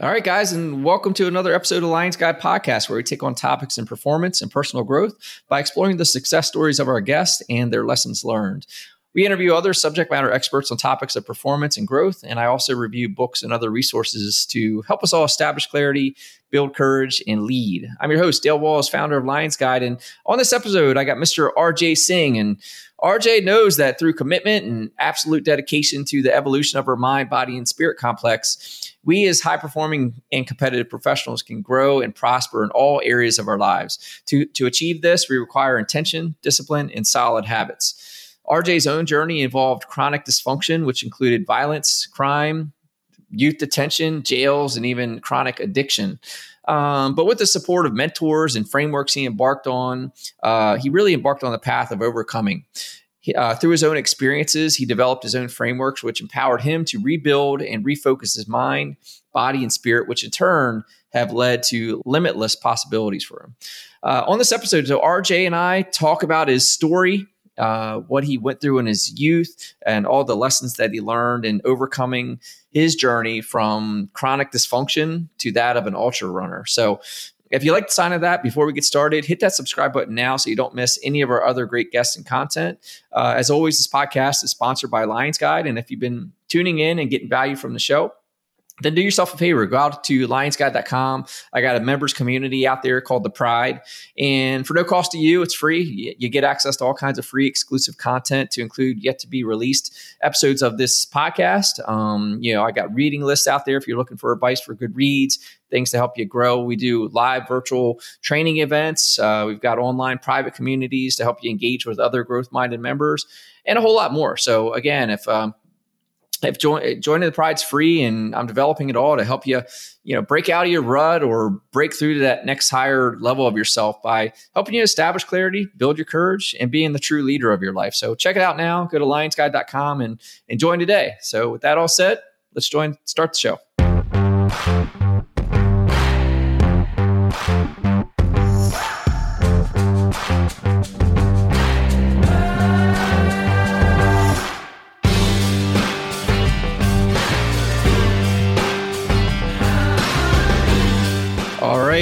All right, guys, and welcome to another episode of Lions Guide Podcast, where we take on topics in performance and personal growth by exploring the success stories of our guests and their lessons learned. We interview other subject matter experts on topics of performance and growth, and I also review books and other resources to help us all establish clarity, build courage, and lead. I'm your host, Dale Walls, founder of Lions Guide, and on this episode, I got Mr. RJ Singh, and RJ knows that through commitment and absolute dedication to the evolution of our mind, body, and spirit complex, we as high performing and competitive professionals can grow and prosper in all areas of our lives. To, to achieve this, we require intention, discipline, and solid habits. RJ's own journey involved chronic dysfunction, which included violence, crime, youth detention, jails, and even chronic addiction. Um, but with the support of mentors and frameworks he embarked on, uh, he really embarked on the path of overcoming. Uh, through his own experiences, he developed his own frameworks, which empowered him to rebuild and refocus his mind, body, and spirit, which in turn have led to limitless possibilities for him. Uh, on this episode, so RJ and I talk about his story, uh, what he went through in his youth, and all the lessons that he learned in overcoming his journey from chronic dysfunction to that of an ultra runner. So, if you like the sign of that, before we get started, hit that subscribe button now so you don't miss any of our other great guests and content. Uh, as always, this podcast is sponsored by Lions Guide. And if you've been tuning in and getting value from the show, then do yourself a favor go out to lionsguide.com i got a members community out there called the pride and for no cost to you it's free. You, get access to all kinds of free exclusive content to include yet to be released episodes of this podcast. Um, you know i got reading lists out there if you're looking for advice for good reads things to help you grow. We do live virtual training events. Uh, we've got online private communities to help you engage with other growth minded members and a whole lot more. So again if um, if join, joining the pride's free and i'm developing it all to help you you know break out of your rut or break through to that next higher level of yourself by helping you establish clarity build your courage and being the true leader of your life. So check it out now. Go to lionsguide.com and, and join today. So with that all said let's join start the show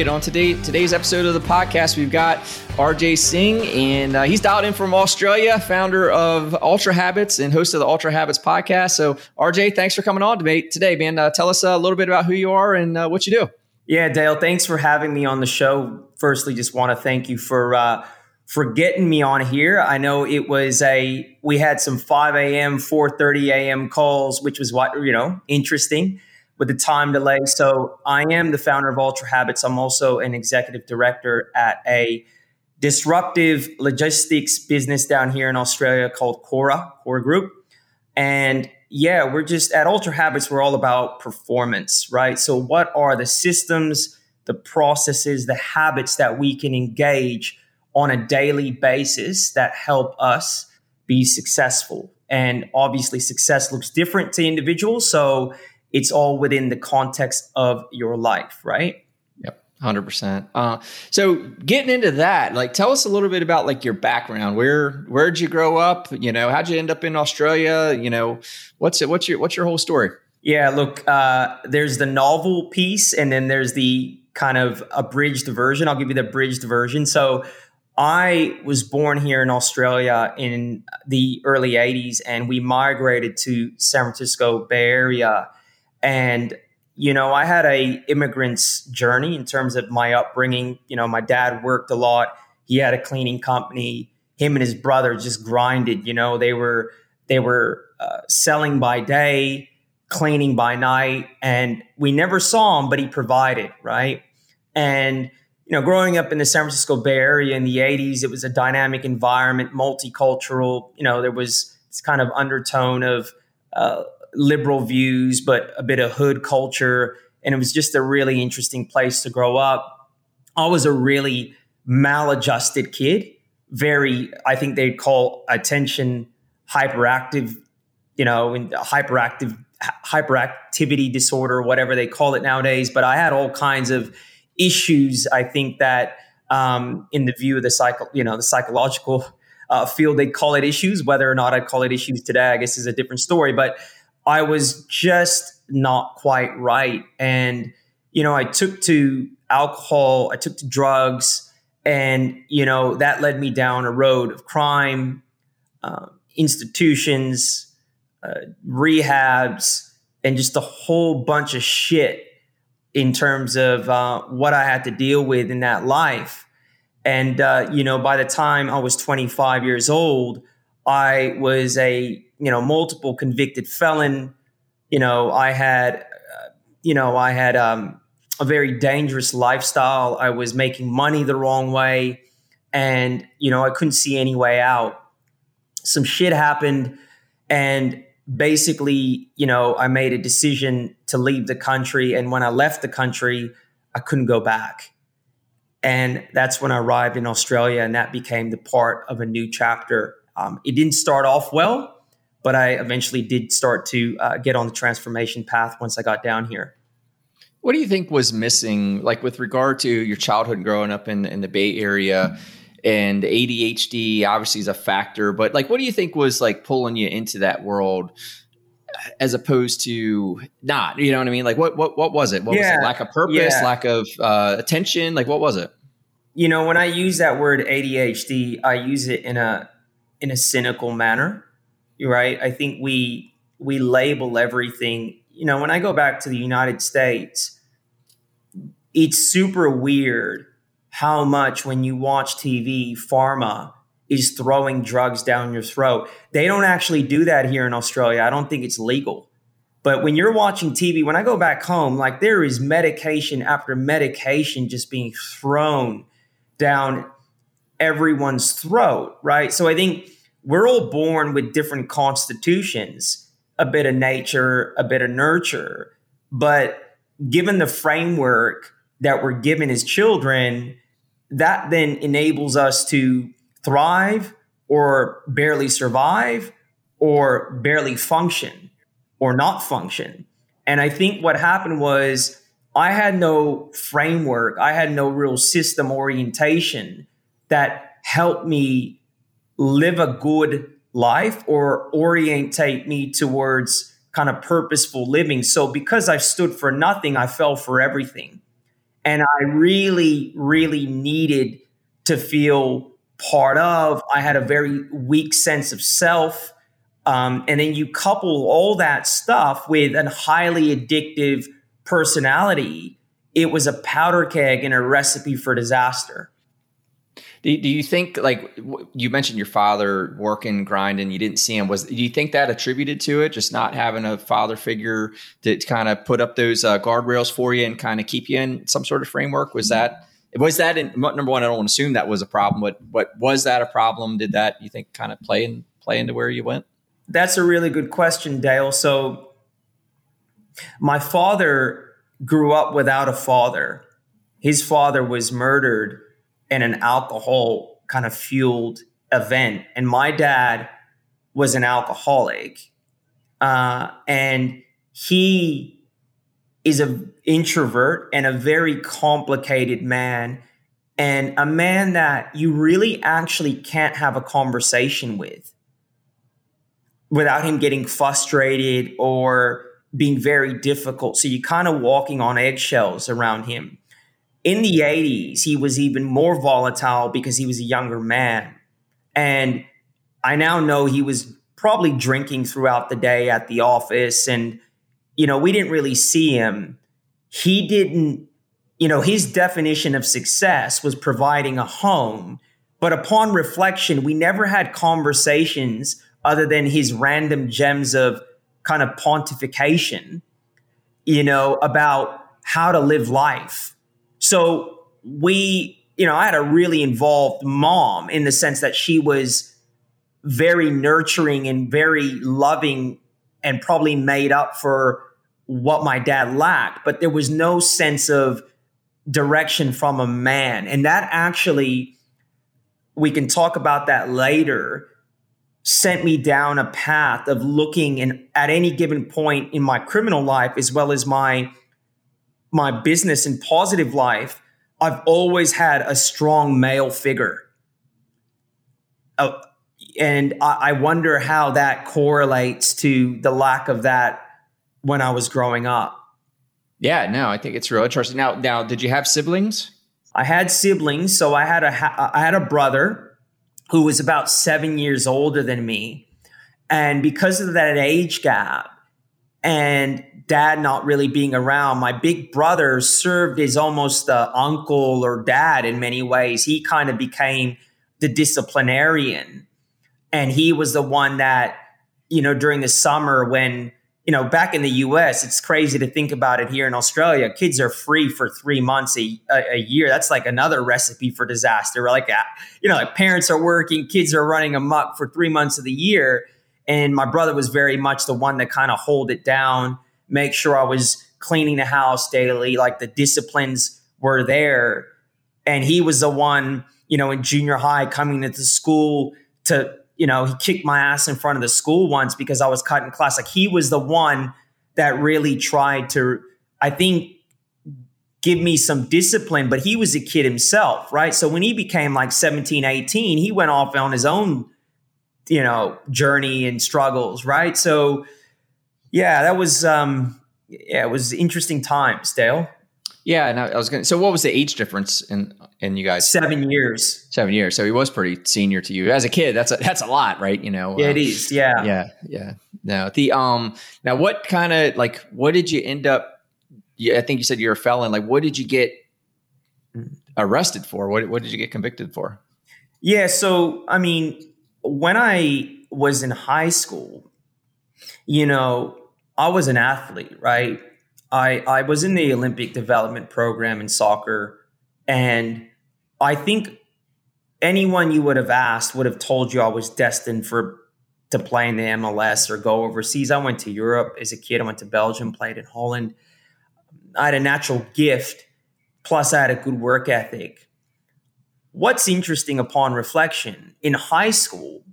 right, on today today's episode of the podcast, we've got RJ Singh, and uh, he's dialed in from Australia, founder of Ultra Habits and host of the Ultra Habits podcast. So, RJ, thanks for coming on today, man. Uh, tell us a little bit about who you are and uh, what you do. Yeah, Dale, thanks for having me on the show. Firstly, just want to thank you for uh, for getting me on here. I know it was a we had some 5 a.m., 4:30 a.m. calls, which was what you know interesting with the time delay. So I am the founder of Ultra Habits. I'm also an executive director at a disruptive logistics business down here in Australia called Cora, Cora Group. And yeah, we're just at Ultra Habits, we're all about performance, right? So what are the systems, the processes, the habits that we can engage on a daily basis that help us be successful? And obviously success looks different to individuals. So it's all within the context of your life, right? Yep, hundred uh, percent. So getting into that, like, tell us a little bit about like your background. Where where'd you grow up? You know, how'd you end up in Australia? You know, what's it? What's your what's your whole story? Yeah, look, uh, there's the novel piece, and then there's the kind of abridged version. I'll give you the abridged version. So. I was born here in Australia in the early 80s, and we migrated to San Francisco Bay Area and you know, I had a immigrant's journey in terms of my upbringing. You know, my dad worked a lot. He had a cleaning company. Him and his brother just grinded. You know, they were they were uh, selling by day, cleaning by night, and we never saw him, but he provided, right? And you know, growing up in the San Francisco Bay Area in the '80s, it was a dynamic environment, multicultural. You know, there was this kind of undertone of uh, liberal views, but a bit of hood culture. And it was just a really interesting place to grow up. I was a really maladjusted kid, very, I think they'd call attention hyperactive, you know, hyperactive, hyperactivity disorder, whatever they call it nowadays. But I had all kinds of issues, I think that um, in the view of the cycle, you know, the psychological uh, field, they call it issues. Whether or not I'd call it issues today, I guess is a different story. But I was just not quite right. And, you know, I took to alcohol, I took to drugs, and, you know, that led me down a road of crime, uh, institutions, uh, rehabs, and just a whole bunch of shit in terms of uh, what I had to deal with in that life. And, uh, you know, by the time I was 25 years old, I was a, you know, multiple convicted felon. You know, I had, uh, you know, I had um, a very dangerous lifestyle. I was making money the wrong way. And, you know, I couldn't see any way out. Some shit happened. And basically, you know, I made a decision to leave the country. And when I left the country, I couldn't go back. And that's when I arrived in Australia, and that became the part of a new chapter. Um, it didn't start off well, but I eventually did start to uh, get on the transformation path once I got down here. What do you think was missing, like with regard to your childhood growing up in, in the Bay Area? And ADHD obviously is a factor, but like, what do you think was like pulling you into that world as opposed to not? You know what I mean? Like, what what what was it? What yeah. was it? Lack of purpose, yeah. lack of uh, attention? Like, what was it? You know, when I use that word ADHD, I use it in a in a cynical manner, right? I think we we label everything you know, when I go back to the United States, it's super weird how much when you watch TV, pharma is throwing drugs down your throat. They don't actually do that here in Australia. I don't think it's legal. But when you're watching TV, when I go back home, like there is medication after medication just being thrown down everyone's throat, right? So I think we're all born with different constitutions a bit of nature, a bit of nurture. But given the framework that we're given as children, that then enables us to thrive or barely survive or barely function or not function. And I think what happened was I had no framework, I had no real system orientation that helped me live a good life or orientate me towards kind of purposeful living. So because I stood for nothing, I fell for everything. And I really, really needed to feel part of. I had a very weak sense of self. Um, and then you couple all that stuff with a highly addictive personality. It was a powder keg and a recipe for disaster. Do, do you think like you mentioned your father working grinding you didn't see him. Was do you think that attributed to it just not having a father figure to kind of put up those uh, guardrails for you and kind of keep you in some sort of framework? Was that was that in, number one I don't want to assume that was a problem but but was that a problem? Did that you think kind of play in play into where you went? That's a really good question Dale. So my father grew up without a father. His father was murdered in an alcohol kind of fueled event. And my dad was an alcoholic. Uh, and he is an introvert and a very complicated man and a man that you really actually can't have a conversation with without him getting frustrated or being very difficult. So you're kind of walking on eggshells around him. In the 80s, he was even more volatile because he was a younger man. And I now know he was probably drinking throughout the day at the office. And, you know, we didn't really see him. He didn't, you know, his definition of success was providing a home. But upon reflection, we never had conversations other than his random gems of kind of pontification, you know, about how to live life so we, you know, I had a really involved mom in the sense that she was very nurturing and very loving and probably made up for what my dad lacked, but there was no sense of direction from a man. And that actually, we can talk about that later, sent me down a path of looking in, at any given point in my criminal life as well as my my business and positive life, I've always had a strong male figure. Uh, and I, I wonder how that correlates to the lack of that when I was growing up. Yeah, no, I think it's real interesting. Now, now, did you have siblings? I had siblings, so I had a I had a brother who was about seven years older than me, and because of that age gap, and dad not really being around, my big brother served as almost the uncle or dad in many ways. He kind of became the disciplinarian, and he was the one that you know during the summer when you know, back in the US, it's crazy to think about it here in Australia. Kids are free for three months a, a, year. That's like another recipe for disaster. Like, you know, like parents are working, kids are running amok for three months of the year. And my brother was very much the one that kind of hold it down, make sure I was cleaning the house daily, like the disciplines were there. And he was the one, you know, in junior high coming into school to you know, he kicked my ass in front of the school once because I was cutting class. Like he was the one that really tried to, I think, give me some discipline, but he was a kid himself, right? So when he became like 17, 18, he went off on his own, you know, journey and struggles, right? So yeah, that was um yeah, it was interesting times, Dale. Yeah, and I, I was going. to So, what was the age difference in in you guys? Seven years. Seven years. So he was pretty senior to you as a kid. That's a that's a lot, right? You know. Yeah, uh, it is. Yeah. Yeah, yeah. Now the um now what kind of like what did you end up? Yeah, I think you said you're a felon. Like, what did you get arrested for? What what did you get convicted for? Yeah. So I mean, when I was in high school, you know, I was an athlete, right? I, I was in the Olympic development program in soccer, and I think anyone you would have asked would have told you I was destined for to play in the MLS or go overseas. I went to Europe as a kid. I went to Belgium, played in Holland. I had a natural gift, plus I had a good work ethic. What's interesting upon reflection in high school,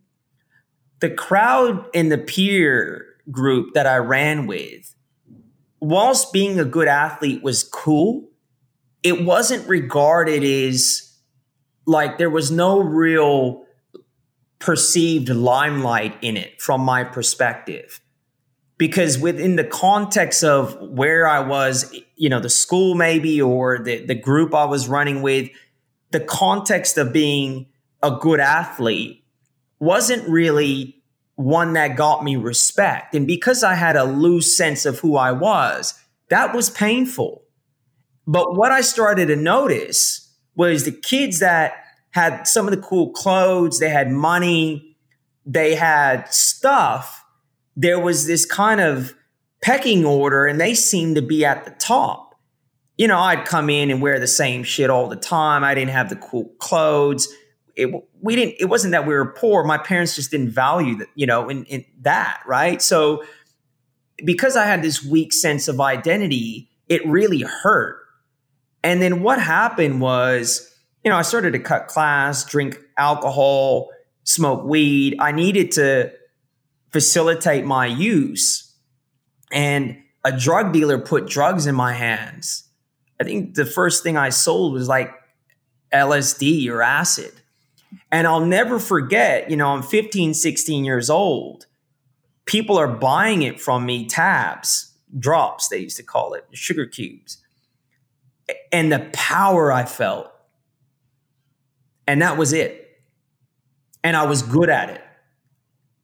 the crowd and the peer group that I ran with whilst being a good athlete was cool, it wasn't regarded as like there was no real perceived limelight in it from my perspective. Because within the context of where I was, you know, the school maybe or the, the group I was running with, the context of being a good athlete wasn't really one that got me respect. And because I had a loose sense of who I was, that was painful. But what I started to notice was the kids that had some of the cool clothes, they had money, they had stuff. There was this kind of pecking order, and they seemed to be at the top. You know, I'd come in and wear the same shit all the time. I didn't have the cool clothes. It we didn't it wasn't that we were poor. My parents just didn't value that you know in, in that right? So because i had this weak sense of identity it really hurt. And then what happened was you know i started to cut class drink alcohol smoke weed. I needed to facilitate my use. And a drug dealer put drugs in my hands i think the first thing i sold was like lsd or acid and I'll never forget, you know, I'm 15, 16 years old. People are buying it from me, tabs, drops, they used to call it, sugar cubes. And the power I felt. And that was it. And I was good at it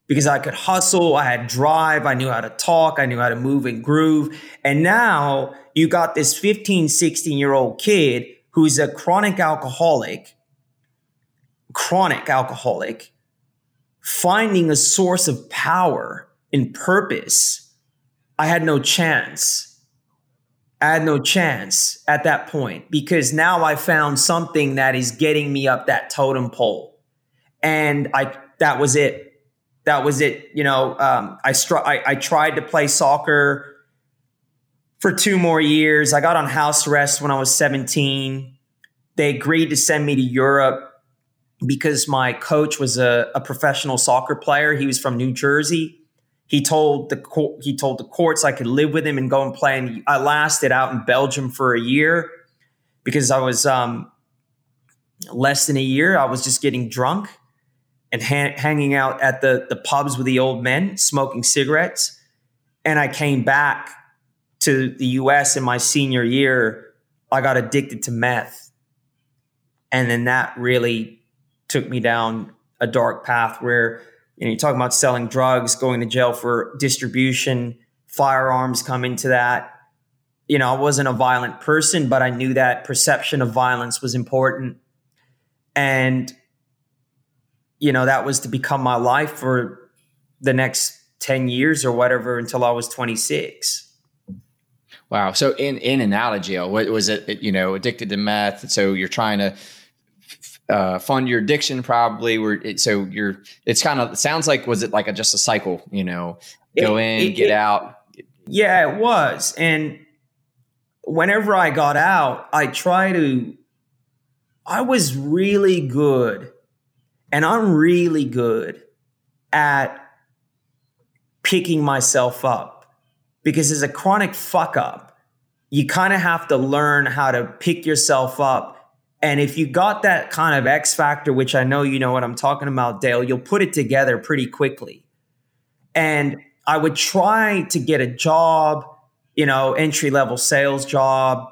because I could hustle, I had drive, I knew how to talk, I knew how to move and groove. And now you got this 15, 16 year old kid who's a chronic alcoholic chronic alcoholic, finding a source of power and purpose, I had no chance. I had no chance at that point because now I found something that is getting me up that totem pole. And I that was it. That was it. You know, um, I, str- I, I tried to play soccer for two more years. I got on house arrest when I was 17. They agreed to send me to Europe because my coach was a, a professional soccer player. He was from New Jersey. He told the he told the courts I could live with him and go and play. And I lasted out in Belgium for a year because I was um, less than a year. I was just getting drunk and ha- hanging out at the the pubs with the old men, smoking cigarettes. And I came back to the US in my senior year, I got addicted to meth. And then that really took me down a dark path where you know you're talking about selling drugs, going to jail for distribution, firearms come into that. You know, I wasn't a violent person, but I knew that perception of violence was important. And you know, that was to become my life for the next 10 years or whatever until I was 26. Wow. So in in and out of jail, what was it? You know, addicted to meth. So you're trying to uh, fund your addiction, probably. Where it, so you're. It's kind of it sounds like was it like a, just a cycle? You know, go it, in, it, get out. Yeah, it was. And whenever I got out, I try to. I was really good, and I'm really good at picking myself up because as a chronic fuck up, you kind of have to learn how to pick yourself up. And if you got that kind of X factor, which I know you know what I'm talking about, Dale, you'll put it together pretty quickly. And I would try to get a job, you know, entry level sales job.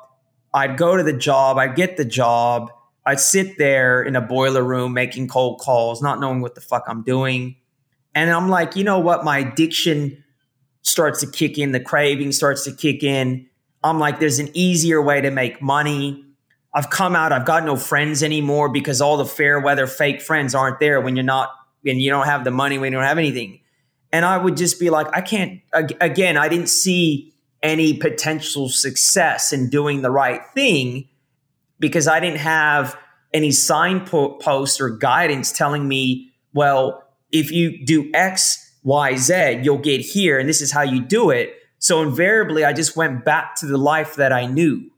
I'd go to the job, I'd get the job. I'd sit there in a boiler room making cold calls, not knowing what the fuck I'm doing. And I'm like, you know what? My addiction starts to kick in, the craving starts to kick in. I'm like, there's an easier way to make money. I've come out, I've got no friends anymore because all the fair weather fake friends aren't there when you're not, when you don't have the money, when you don't have anything. And I would just be like, I can't, again, I didn't see any potential success in doing the right thing because I didn't have any signposts or guidance telling me, well, if you do X, Y, Z, you'll get here, and this is how you do it. So invariably, I just went back to the life that I knew,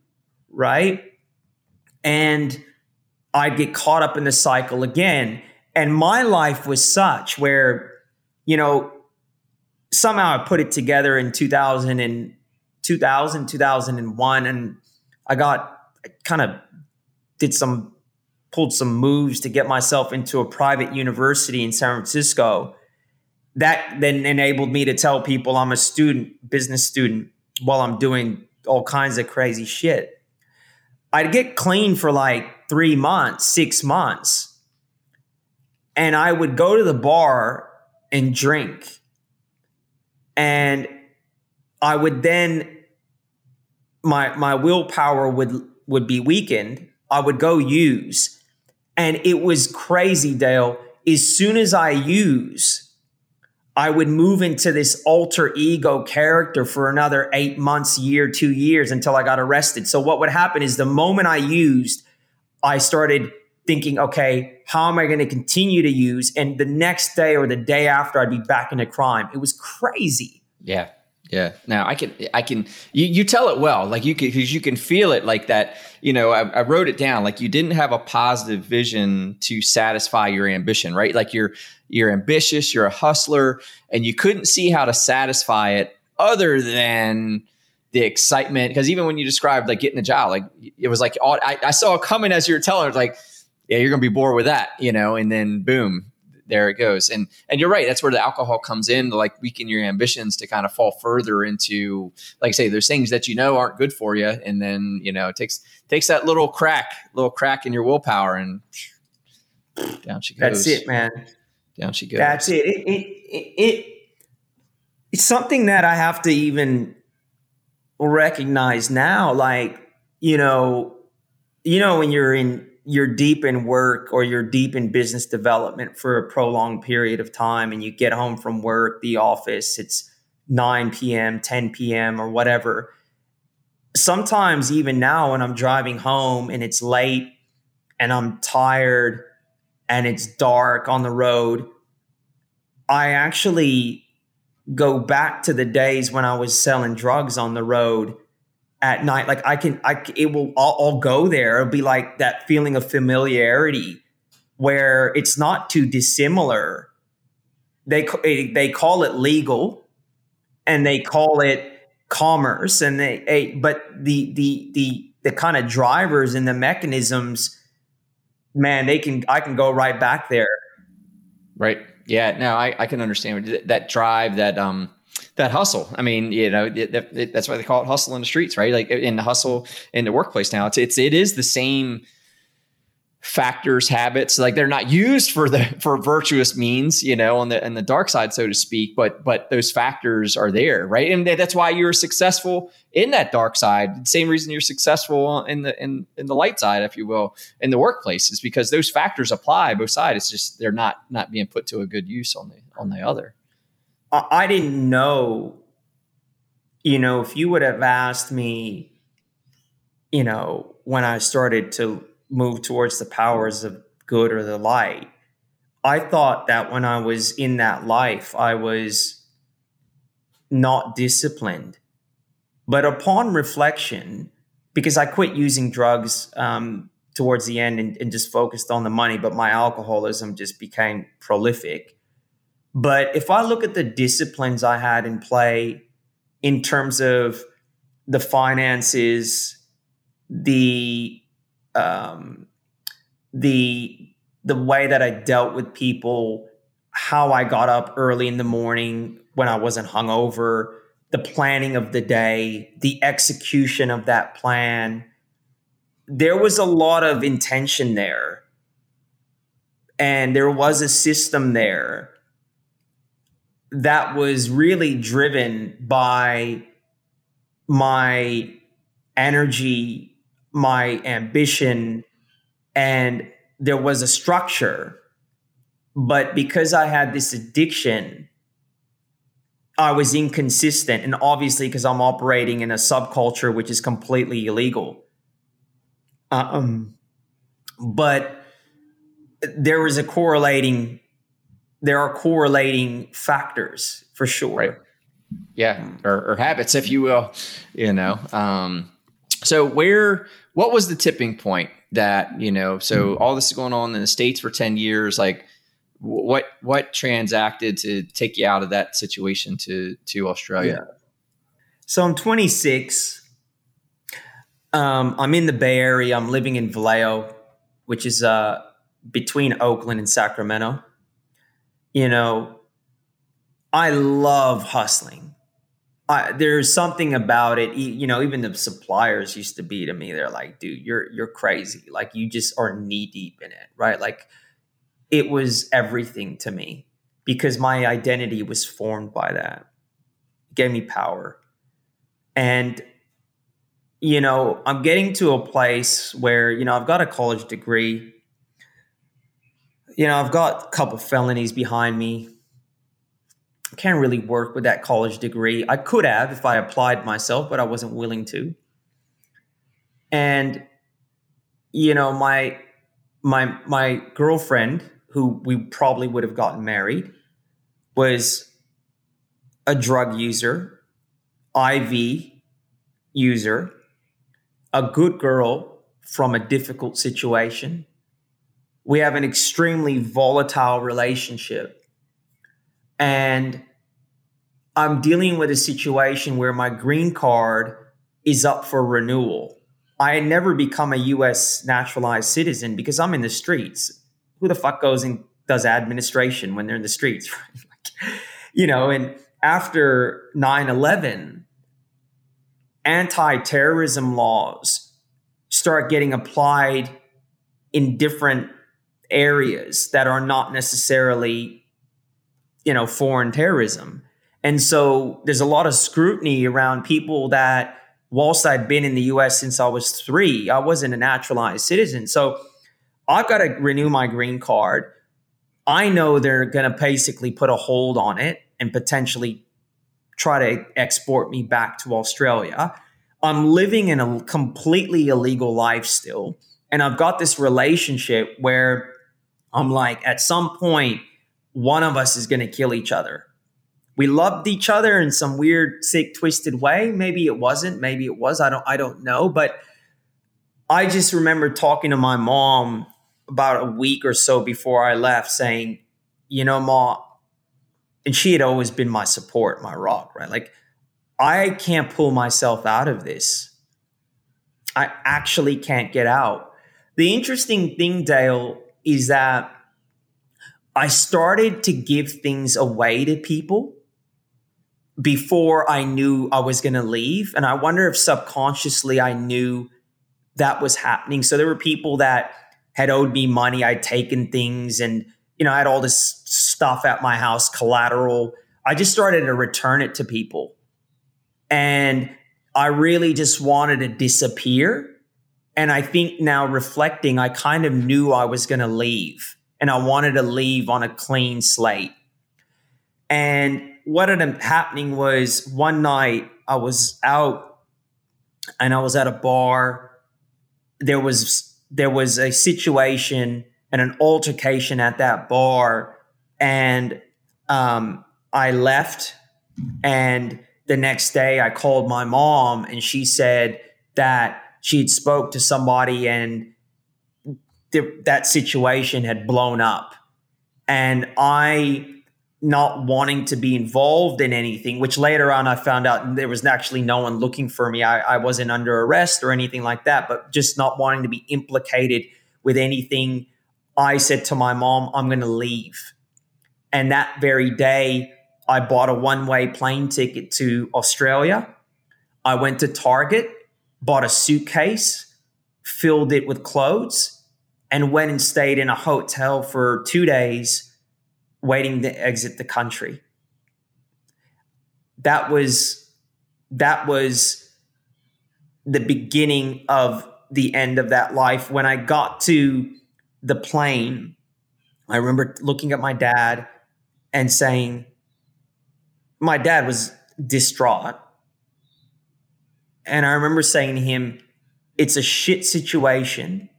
right? And I'd get caught up in the cycle again. And my life was such where, you know, somehow I put it together in 2000 and 2000, 2001, and I got kind of did some pulled some moves to get myself into a private university in San Francisco that then enabled me to tell people I'm a student, business student, while I'm doing all kinds of crazy shit. I'd get clean for like three months, six months, and I would go to the bar and drink. And I would then my my willpower would would be weakened. I would go use. And it was crazy, Dale. As soon as I use, I would move into this alter ego character for another eight months, year, two years until I got arrested. So what would happen is the moment I used, I started thinking, okay, how am I going to continue to use? And the next day or the day after, I'd be back into crime. It was crazy. Yeah. Yeah. Now I can, I can, you, you tell it well, like you can, cause you can feel it like that. You know, I, I, wrote it down, like you didn't have a positive vision to satisfy your ambition, right? Like you're, you're ambitious, you're a hustler, and you couldn't see how to satisfy it other than the excitement. Because even when you described like getting a job, like it was like all, I, I saw it coming as you were telling. It like, yeah, you're gonna be bored with that, you know. And then boom, there it goes. And and you're right. That's where the alcohol comes in to like weaken your ambitions to kind of fall further into, like I say, there's things that you know aren't good for you, and then you know it takes takes that little crack, little crack in your willpower, and down she goes. That's it, man down she goes. That's it. It, it, it, it. It's something that I have to even recognize now. Like, you know, you know, when you're in, you're deep in work or you're deep in business development for a prolonged period of time and you get home from work, the office, it's 9 p.m., 10 p.m., or whatever. Sometimes, even now, when I'm driving home and it's late and I'm tired and it's dark on the road, I actually go back to the days when I was selling drugs on the road at night. Like I can, I it will, I'll, I'll go there. It'll be like that feeling of familiarity where it's not too dissimilar. They they call it legal, and they call it commerce, and they, but the the the the kind of drivers and the mechanisms man, they can I can go right back there. Right. Yeah. No, I, I can understand that drive, that um that hustle. I mean, you know, it, it, that's why they call it hustle in the streets, right? Like uh, in the hustle in the workplace now, it's it's it is the same factors habits like they're not used for the for virtuous means you know on the on the dark side so to speak but but those factors are there right? And that's why you're successful in that dark side. The same reason you're successful in the in, in the light side if you will in the workplace is because those factors apply both sides. It's just they're not not being put to a good use on the on the other i didn't know you know if you would have asked me you know when i started to move towards the powers of good or the light. I thought that when I was in that life, I was not disciplined. But upon reflection, because I quit using drugs um, towards the end and, and just focused on the money, but my alcoholism just became prolific. But if I look at the disciplines I had in play in terms of the finances, the um, the the way that I dealt with people, how I got up early in the morning when I wasn't hungover, the planning of the day, the execution of that plan. There was a lot of intention there. And there was a system there that was really driven by my energy my ambition and there was a structure. But because i had this addiction i was inconsistent. And obviously because i'm operating in a subculture which is completely illegal. Um, but there was a correlating there are correlating factors for sure. Right. Yeah or, or habits if you will you know um, so where what was the tipping point that you know so hmm. all this is going on in the states for 10 years like what what transacted to take you out of that situation to to australia? Yeah. so i'm 26 um, i'm in the bay area. I'm living in vallejo which is uh, between oakland and sacramento you know i love hustling I, there's something about it. You know, even the suppliers used to be to me. They're like, "Dude, you're you're crazy. Like you just are knee deep in it, right?" Like it was everything to me because my identity was formed by that. It gave me power, and you know, I'm getting to a place where you know I've got a college degree. You know, I've got a couple felonies behind me can't really work with that college degree. I could have if I applied myself, but I wasn't willing to. And you know, my my my girlfriend, who we probably would have gotten married, was a drug user, IV user, a good girl from a difficult situation. We have an extremely volatile relationship and I'm dealing with a situation where my green card is up for renewal. I never become a US naturalized citizen because I'm in the streets. Who the fuck goes and does administration when they're in the streets? you know, and after 9 11, anti terrorism laws start getting applied in different areas that are not necessarily you know, foreign terrorism. And so there's a lot of scrutiny around people that, whilst I'd been in the US since I was three, I wasn't a naturalized citizen. So I've got to renew my green card. I know they're going to basically put a hold on it and potentially try to export me back to Australia. I'm living in a completely illegal life still. And I've got this relationship where I'm like, at some point, one of us is going to kill each other. We loved each other in some weird, sick, twisted way. Maybe it wasn't. Maybe it was. I don't. I don't know. But I just remember talking to my mom about a week or so before I left, saying, "You know, mom," and she had always been my support, my rock, right? Like, I can't pull myself out of this. I actually can't get out. The interesting thing, Dale, is that I started to give things away to people before I knew I was going to leave. And I wonder if subconsciously I knew that was happening. So there were people that had owed me money. I'd taken things and, you know, I had all this stuff at my house, collateral. I just started to return it to people. And I really just wanted to disappear. And I think now reflecting, I kind of knew I was going to leave and I wanted to leave on a clean slate. And what ended up happening was one night I was out and I was at a bar. There was there was a situation and an altercation at that bar, and um, I left. And the next day, I called my mom, and she said that she had spoke to somebody, and th- that situation had blown up. And I not wanting to be involved in anything, which later on I found out there was actually no one looking for me. I, I, wasn't under arrest or anything like that, but just not wanting to be implicated with anything. I said to my mom, I'm going to leave. And that very day, I bought a one way plane ticket to Australia. I went to Target, bought a suitcase, filled it with clothes, and went and stayed in a hotel for two days waiting to exit the country. That was that was the beginning of the end of that life. When I got to the plane, I remember looking at my dad and saying, my dad was distraught. And I remember saying to him, it's a shit situation,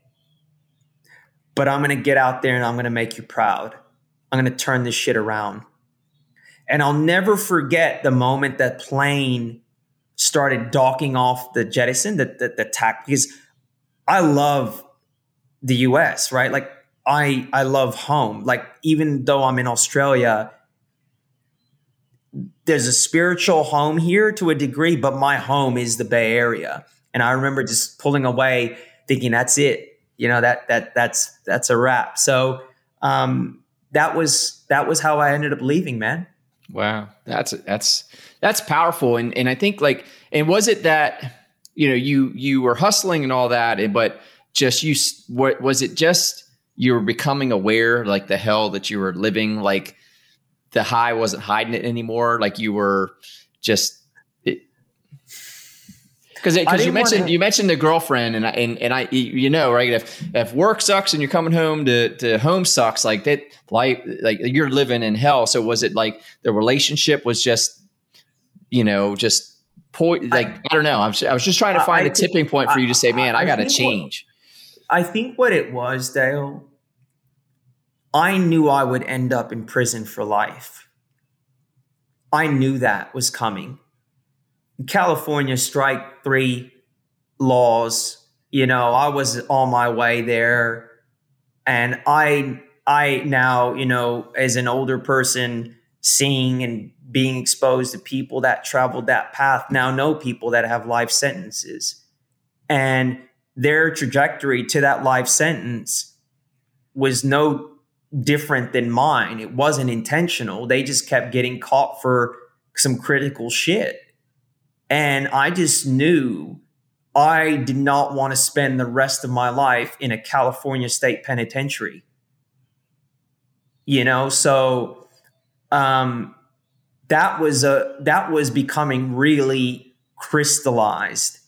but I'm going to get out there and I'm going to make you proud. I'm going to turn this shit around. And I'll never forget the moment that plane started docking off the jettison, the, the, the tack, because I love the US, right? Like I, I love home. Like even though I'm in Australia, there's a spiritual home here to a degree, but my home is the Bay Area. And I remember just pulling away thinking that's it. You know, that, that, that's, that's a wrap. So, um, that was that was how I ended up leaving, man. Wow, that's that's that's powerful, and and I think like, and was it that you know you you were hustling and all that, but just you what was it just you were becoming aware like the hell that you were living like the high wasn't hiding it anymore like you were just because because you mentioned wanna... you mentioned the girlfriend and I, and and I you know right if if work sucks and you're coming home to to home sucks like that like like you're living in hell so was it like the relationship was just you know just point like I, I don't know I'm, I was just trying to find I a tipping point for you to say man I, I got to change. What, I think what it was Dale. I knew I would end up in prison for life. I knew that was coming California strike three laws, you know, I was on my way there and I I now, you know, as an older person seeing and being exposed to people that traveled that path now know people that have life sentences. And their trajectory to that life sentence was no different than mine. It wasn't intentional. They just kept getting caught for some critical shit. And I just knew I did not want to spend the rest of my life in a California state penitentiary. You know, so um, that was a that was becoming really crystallized.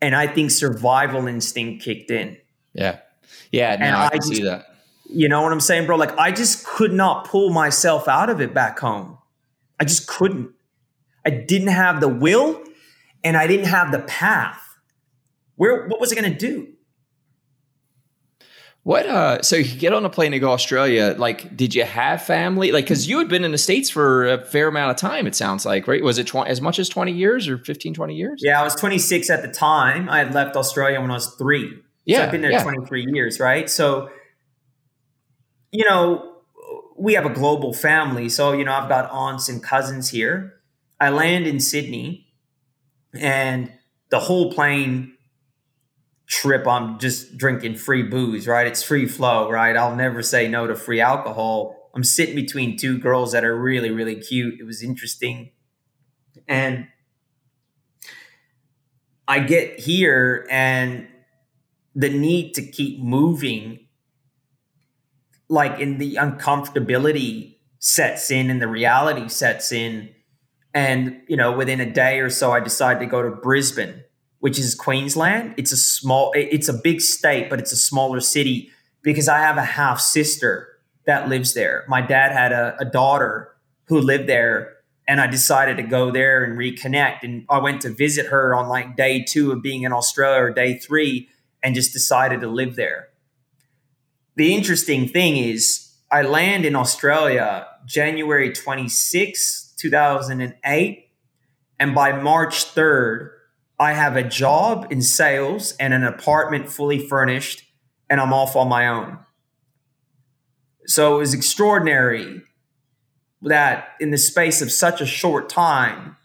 And I think survival instinct kicked in. Yeah. Yeah, no, and I, I just, see that. You know what I'm saying, bro? Like I just could not pull myself out of it back home. I just couldn't. I didn't have the will and I didn't have the path. Where what was I going to do? What uh so you get on a plane to go Australia, like did you have family? Like cuz you had been in the states for a fair amount of time it sounds like, right? Was it 20, as much as 20 years or 15 20 years? Yeah, I was 26 at the time. I had left Australia when I was 3. Yeah. So I've been there yeah. 23 years, right? So you know, we have a global family. So, you know, I've got aunts and cousins here. I land in Sydney and the whole plane trip, I'm just drinking free booze, right? It's free flow, right? I'll never say no to free alcohol. I'm sitting between two girls that are really, really cute. It was interesting. And I get here and the need to keep moving, like in the uncomfortability sets in and the reality sets in. And, you know, within a day or so, I decided to go to Brisbane, which is Queensland. It's a small, it's a big state, but it's a smaller city because I have a half sister that lives there. My dad had a, a daughter who lived there and I decided to go there and reconnect. And I went to visit her on like day two of being in Australia or day three and just decided to live there. The interesting thing is, I land in Australia January 26, 2008. And by March 3rd, I have a job in sales and an apartment fully furnished, and I'm off on my own. So it was extraordinary that in the space of such a short time,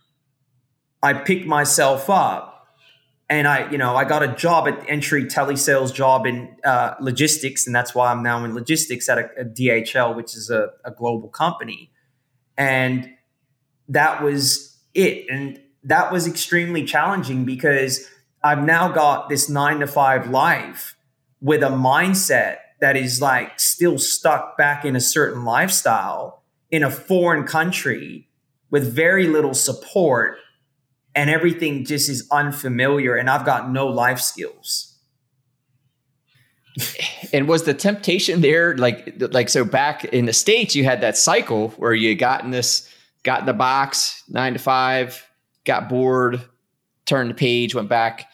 I picked myself up and I, you know, I got a job at entry telesales job in uh, logistics, and that's why I'm now in logistics at a, a DHL, which is a, a global company, and that was it, and that was extremely challenging because I've now got this nine to five life with a mindset that is like still stuck back in a certain lifestyle in a foreign country with very little support and everything just is unfamiliar and I've got no life skills. and was the temptation there like like so back in the states you had that cycle where you got in this got in the box 9 to 5 got bored turned the page went back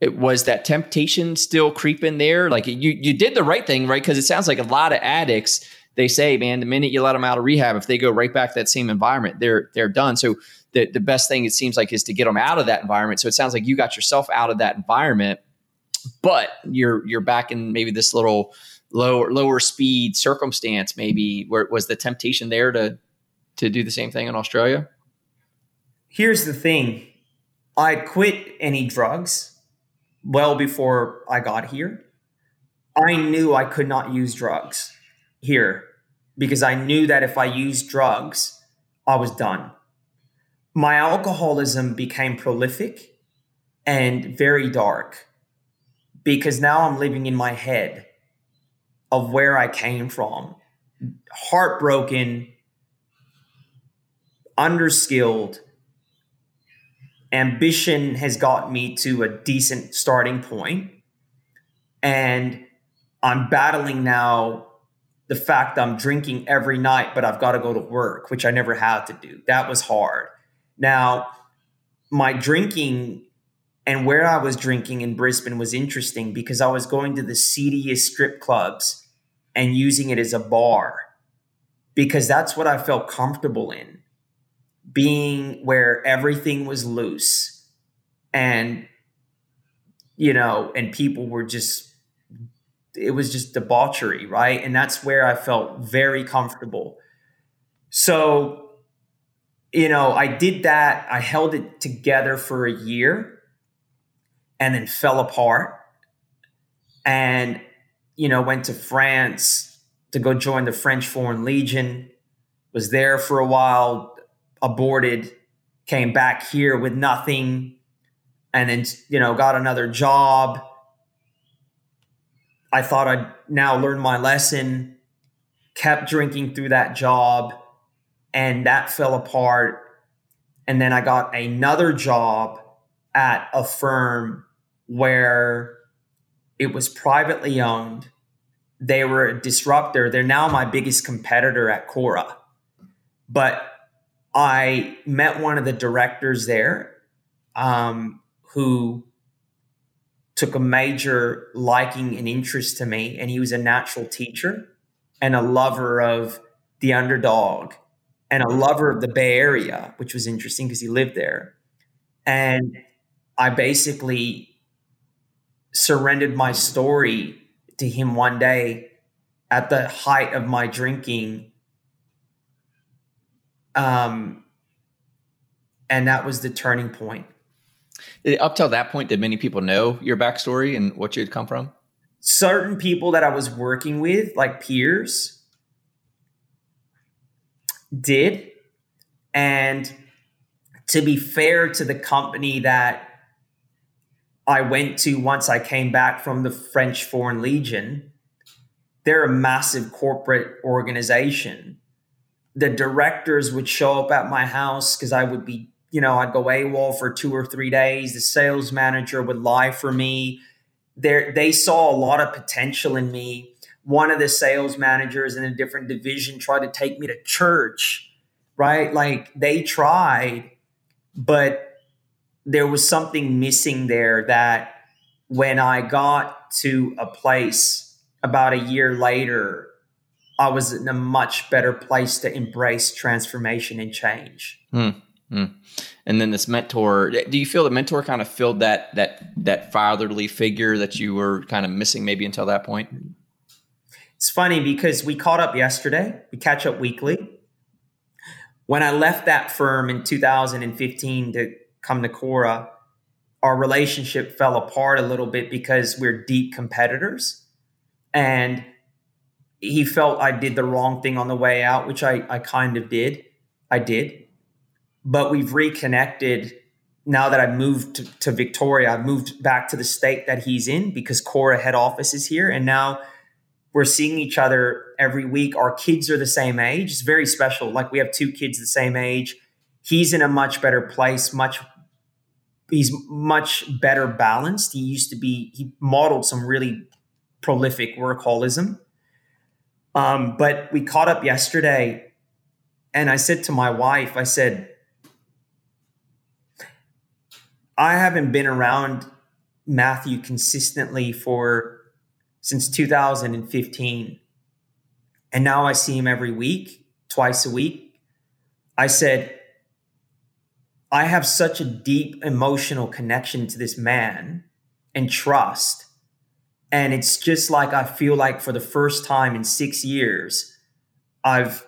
it was that temptation still creeping there like you you did the right thing right because it sounds like a lot of addicts they say, man, the minute you let them out of rehab, if they go right back to that same environment, they're they're done. So the the best thing it seems like is to get them out of that environment. So it sounds like you got yourself out of that environment, but you're you're back in maybe this little lower lower speed circumstance. Maybe where was the temptation there to to do the same thing in Australia? Here's the thing. I quit any drugs well before I got here. I knew I could not use drugs here because I knew that if I used drugs, I was done. My alcoholism became prolific and very dark because now I'm living in my head of where I came from, heartbroken, underskilled. Ambition has got me to a decent starting point, and I'm battling now the fact I'm drinking every night, but I've got to go to work, which I never had to do. That was hard. Now, my drinking and where I was drinking in Brisbane was interesting because I was going to the seediest strip clubs and using it as a bar because that's what I felt comfortable in being where everything was loose and you know and people were just it was just debauchery, right? And that's where I felt very comfortable. So, you know, I did that. I held it together for a year and then fell apart. And, you know, went to France to go join the French Foreign Legion, was there for a while, aborted, came back here with nothing, and then, you know, got another job I thought I'd now learn my lesson, kept drinking through that job, and that fell apart. And then I got another job at a firm where it was privately owned. They were a disruptor. They're now my biggest competitor at Cora. But I met one of the directors there um, who took a major liking and interest to me. And he was a natural teacher and a lover of the underdog and a lover of the Bay Area, which was interesting because he lived there. And I basically surrendered my story to him one day at the height of my drinking. Um, and that was the turning point. Up till that point, did many people know your backstory and what you had come from? Certain people that I was working with, like peers, did. And to be fair to the company that I went to once I came back from the French Foreign Legion, they're a massive corporate organization. The directors would show up at my house because I would be, you know, I'd go AWOL for two or three days. The sales manager would lie for me. There, they saw a lot of potential in me. One of the sales managers in a different division tried to take me to church, right? Like they tried, but there was something missing there that when I got to a place about a year later, I was in a much better place to embrace transformation and change. Mm, mm. And then this mentor, do you feel the mentor kind of filled that that that fatherly figure that you were kind of missing maybe until that point? It's funny because we caught up yesterday. We catch up weekly. When I left that firm in 2015 to come to Cora, our relationship fell apart a little bit because we're deep competitors. And he felt I did the wrong thing on the way out, which I, I kind of did. I did. But we've reconnected now that I've moved to, to Victoria. I've moved back to the state that he's in because Cora head office is here. And now we're seeing each other every week. Our kids are the same age. It's very special. Like we have two kids the same age. He's in a much better place, much he's much better balanced. He used to be he modeled some really prolific workaholism. Um, but we caught up yesterday, and I said to my wife, I said, I haven't been around Matthew consistently for since 2015. And now I see him every week, twice a week. I said, I have such a deep emotional connection to this man and trust. And it's just like I feel like for the first time in six years, I've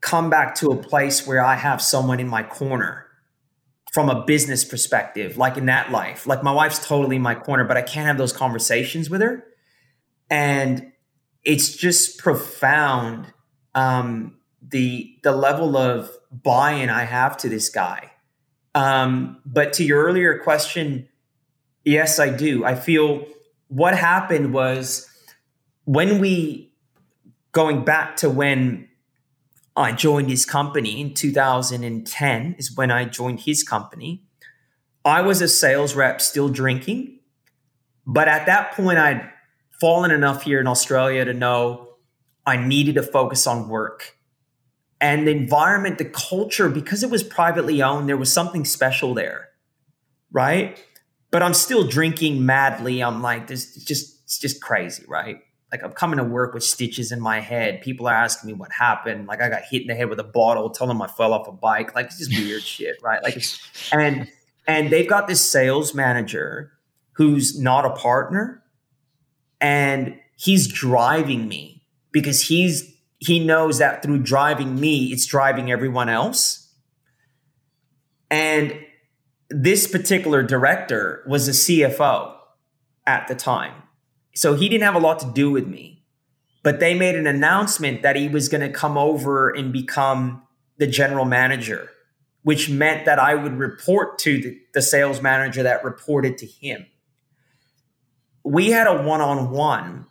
come back to a place where I have someone in my corner from a business perspective, like in that life. Like my wife's totally in my corner, but I can't have those conversations with her. And it's just profound um, the the level of buy-in I have to this guy. Um, but to your earlier question, yes, I do. I feel what happened was when we going back to when I joined his company in 2010 is when I joined his company. I was a sales rep still drinking, but at that point I'd fallen enough here in Australia to know I needed to focus on work and the environment, the culture, because it was privately owned, there was something special there, right? But I'm still drinking madly. I'm like, this just it's just crazy, right? Like I'm coming to work with stitches in my head. People are asking me what happened. Like I got hit in the head with a bottle, telling them I fell off a bike. Like it's just weird shit, right? Like, and and they've got this sales manager who's not a partner, and he's driving me because he's he knows that through driving me, it's driving everyone else. And this particular director was a CFO at the time. So he didn't have a lot to do with me. But they made an announcement that he was going to come over and become the general manager, which meant that I would report to the, the sales manager that reported to him. We had a one on one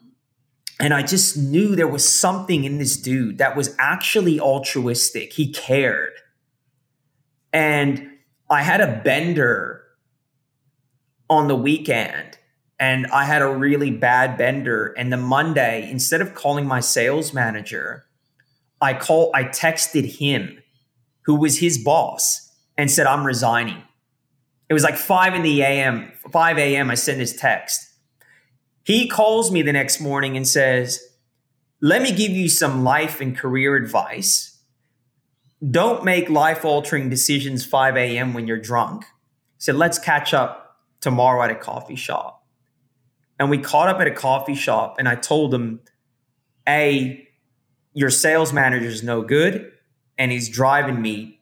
and I just knew there was something in this dude that was actually altruistic. He cared. And I had a bender on the weekend and I had a really bad bender. And the Monday, instead of calling my sales manager, I call I texted him, who was his boss, and said, I'm resigning. It was like 5 in the AM, 5 a.m. I sent his text. He calls me the next morning and says, Let me give you some life and career advice. Don't make life altering decisions 5 a.m. when you're drunk. He said, Let's catch up tomorrow at a coffee shop. And we caught up at a coffee shop, and I told him, A, your sales manager is no good, and he's driving me.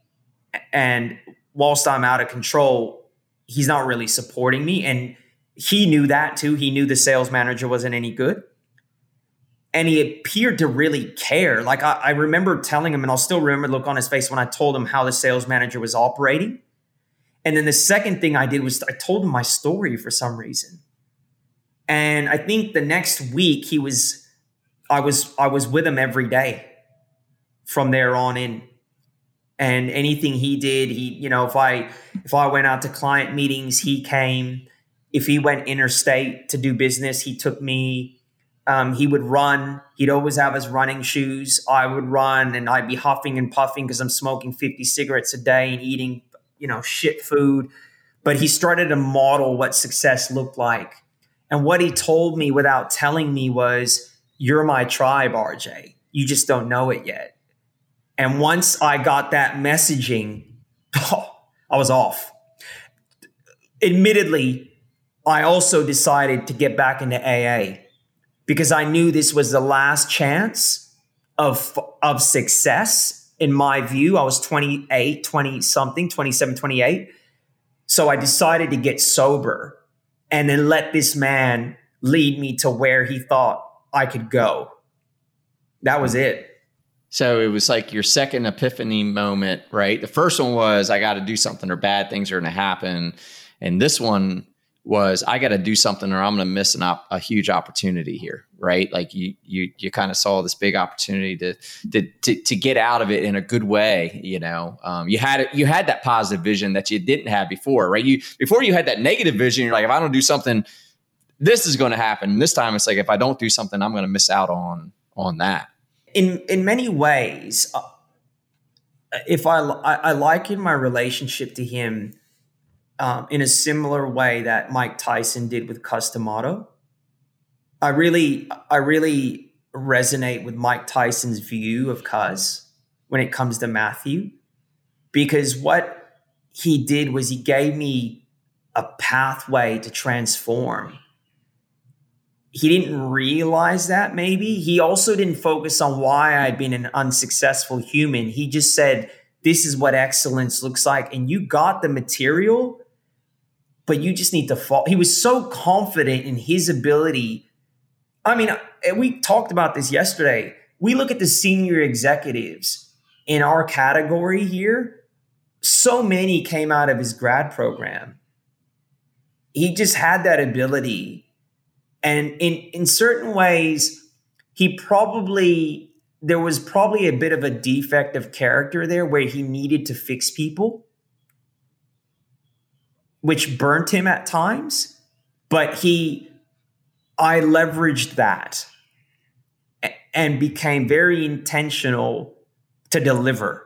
And whilst I'm out of control, he's not really supporting me. And he knew that too. He knew the sales manager wasn't any good. and he appeared to really care. Like I, I, remember telling him, and I'll still remember the look on his face when I told him how the sales manager was operating. And then the second thing I did was I told him my story for some reason. And I think the next week he was, I was, I was with him every day from there on in. And anything he did, he, you know, if I, if I went out to client meetings, he came. If he went interstate to do business, he took me um, he would run. He'd always have his running shoes. I would run, and I'd be huffing and puffing because I'm smoking 50 cigarettes a day and eating, you know, shit food. But he started to model what success looked like. And what he told me without telling me was, "You're my tribe, RJ. You just don't know it yet." And once I got that messaging, oh, I was off. Admittedly, I also decided to get back into AA because I knew this was the last chance of of success in my view. I was 28, 20 something, 27, 28. So I decided to get sober and then let this man lead me to where he thought I could go. That was it. So it was like your second epiphany moment, right? The first one was I got to do something or bad things are going to happen. And this one was I got to do something or I'm going to miss an op- a huge opportunity here, right? Like you you you kind of saw this big opportunity to, to to to get out of it in a good way. You know, um, you had you had that positive vision that you didn't have before, right? You before you had that negative vision. You're like, if I don't do something, this is going to happen. This time, it's like if I don't do something, I'm going to miss out on on that. In in many ways, uh, if I, I I liken my relationship to him um, in a similar way that Mike Tyson did with Cus D'Amato. I really, I really resonate with Mike Tyson's view of Cus when it comes to Matthew, because what he did was he gave me a pathway to transform. He didn't realize that maybe. He also didn't focus on why I'd been an unsuccessful human. He just said, This is what excellence looks like. And you got the material but you just need to fall. He was so confident in his ability. I mean, we talked about this yesterday. We look at the senior executives in our category here. So many came out of his grad program. He just had that ability. And in, in certain ways, he probably, there was probably a bit of a defect of character there where he needed to fix people which burnt him at times, but he, I leveraged that and became very intentional to deliver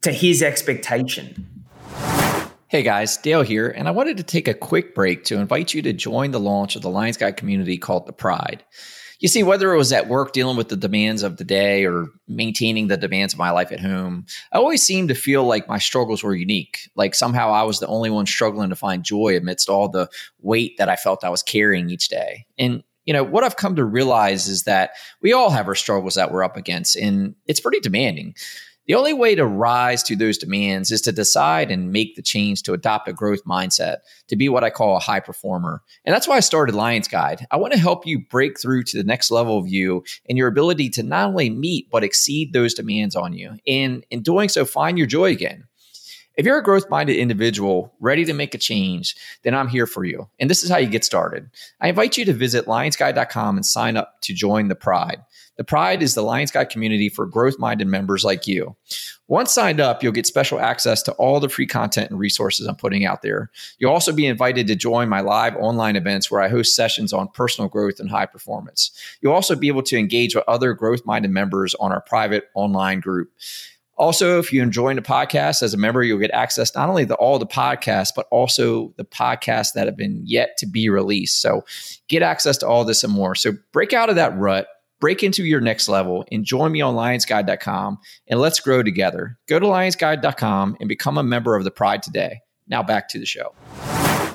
to his expectation. Hey guys, Dale here, and I wanted to take a quick break to invite you to join the launch of the Lions Guide community called The Pride. You see, whether it was at work dealing with the demands of the day or maintaining the demands of my life at home, I always seemed to feel like my struggles were unique. Like somehow I was the only one struggling to find joy amidst all the weight that I felt I was carrying each day. And you know, what I've come to realize is that we all have our struggles that we're up against, and it's pretty demanding. The only way to rise to those demands is to decide and make the change to adopt a growth mindset, to be what I call a high performer. And that's why I started Lions Guide. I want to help you break through to the next level of you and your ability to not only meet, but exceed those demands on you. And in doing so, find your joy again. If you're a growth minded individual ready to make a change, then I'm here for you. And this is how you get started. I invite you to visit lionsguide.com and sign up to join the Pride. The Pride is the Lions Guide community for growth minded members like you. Once signed up, you'll get special access to all the free content and resources I'm putting out there. You'll also be invited to join my live online events where I host sessions on personal growth and high performance. You'll also be able to engage with other growth minded members on our private online group. Also, if you enjoy the podcast as a member, you'll get access not only to all the podcasts, but also the podcasts that have been yet to be released. So get access to all this and more. So break out of that rut break into your next level and join me on lionsguide.com and let's grow together. Go to lionsguide.com and become a member of the Pride today. Now back to the show.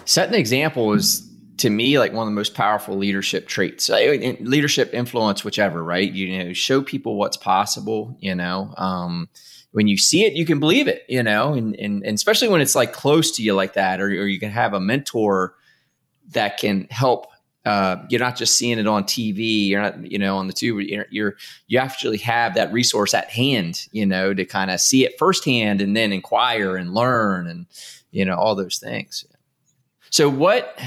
Setting an example is to me like one of the most powerful leadership traits leadership influence whichever right you know show people what's possible you know um, when you see it you can believe it you know and, and, and especially when it's like close to you like that or, or you can have a mentor that can help uh, you're not just seeing it on TV. You're not, you know, on the tube. You're, you're you actually have that resource at hand, you know, to kind of see it firsthand and then inquire and learn and you know all those things. So what?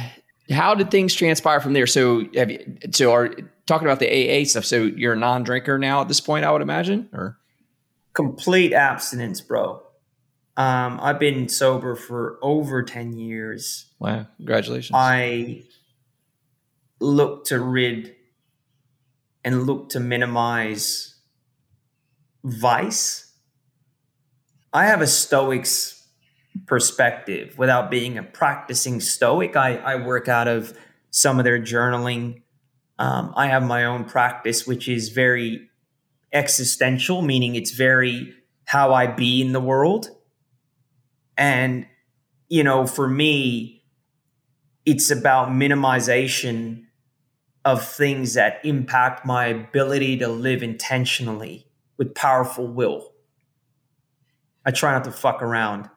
How did things transpire from there? So have you? So are talking about the AA stuff. So you're a non-drinker now at this point, I would imagine, or complete abstinence, bro. Um, I've been sober for over 10 years. Wow. Congratulations. I look to rid and look to minimize vice. I have a Stoic's perspective without being a practicing Stoic. I, I work out of some of their journaling. Um, I have my own practice, which is very existential, meaning it's very how I be in the world. And, you know, for me, it's about minimization of things that impact my ability to live intentionally with powerful will. I try not to fuck around,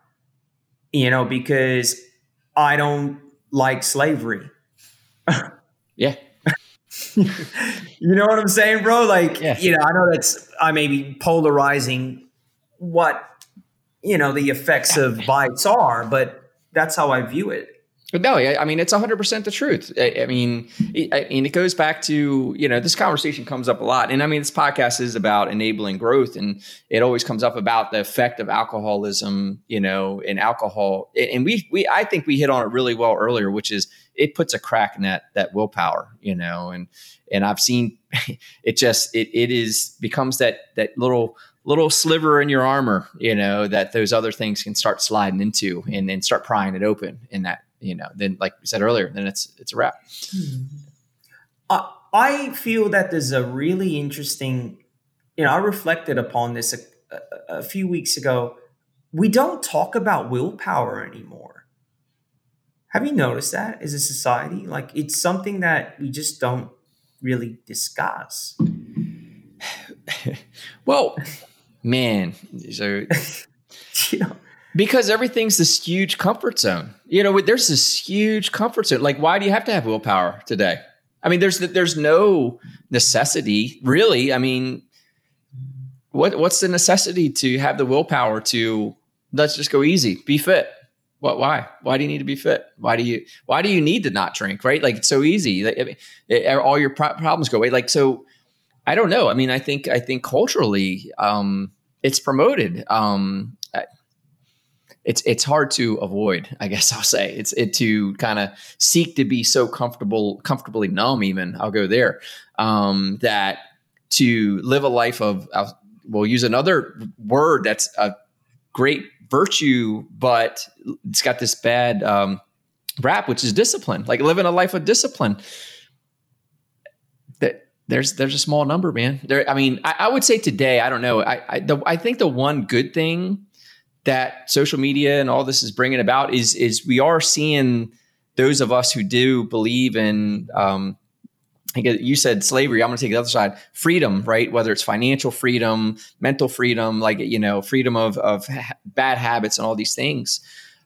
you know, because I don't like slavery. yeah. you know what I'm saying, bro? Like, yeah. you know, I know that's I may be polarizing what you know the effects of bites are, but that's how I view it. But no, I mean it's 100 percent the truth. I, I mean, I mean it goes back to you know this conversation comes up a lot, and I mean this podcast is about enabling growth, and it always comes up about the effect of alcoholism, you know, and alcohol, and we we I think we hit on it really well earlier, which is it puts a crack in that that willpower, you know, and and I've seen it just it it is becomes that that little little sliver in your armor, you know, that those other things can start sliding into and then start prying it open in that, you know, then like we said earlier, then it's it's a wrap. Uh, I feel that there's a really interesting, you know, I reflected upon this a, a, a few weeks ago. We don't talk about willpower anymore. Have you noticed that as a society? Like it's something that we just don't really discuss. well, man, so you know, because everything's this huge comfort zone. You know, there's this huge comfort zone. Like, why do you have to have willpower today? I mean, there's there's no necessity really. I mean, what what's the necessity to have the willpower to let's just go easy, be fit? What? Why? Why do you need to be fit? Why do you? Why do you need to not drink? Right? Like it's so easy. Like, I mean, it, all your pro- problems go away. Like so. I don't know. I mean, I think I think culturally, um, it's promoted. Um, it's it's hard to avoid. I guess I'll say it's it to kind of seek to be so comfortable, comfortably numb. Even I'll go there. Um, that to live a life of, I'll, we'll use another word that's a great virtue, but it's got this bad um, rap, which is discipline. Like living a life of discipline that there's there's a small number, man. There, I mean, I, I would say today, I don't know. I I, the, I think the one good thing that social media and all this is bringing about is is we are seeing those of us who do believe in. Um, you said slavery. I'm going to take the other side. Freedom, right? Whether it's financial freedom, mental freedom, like you know, freedom of of ha- bad habits and all these things.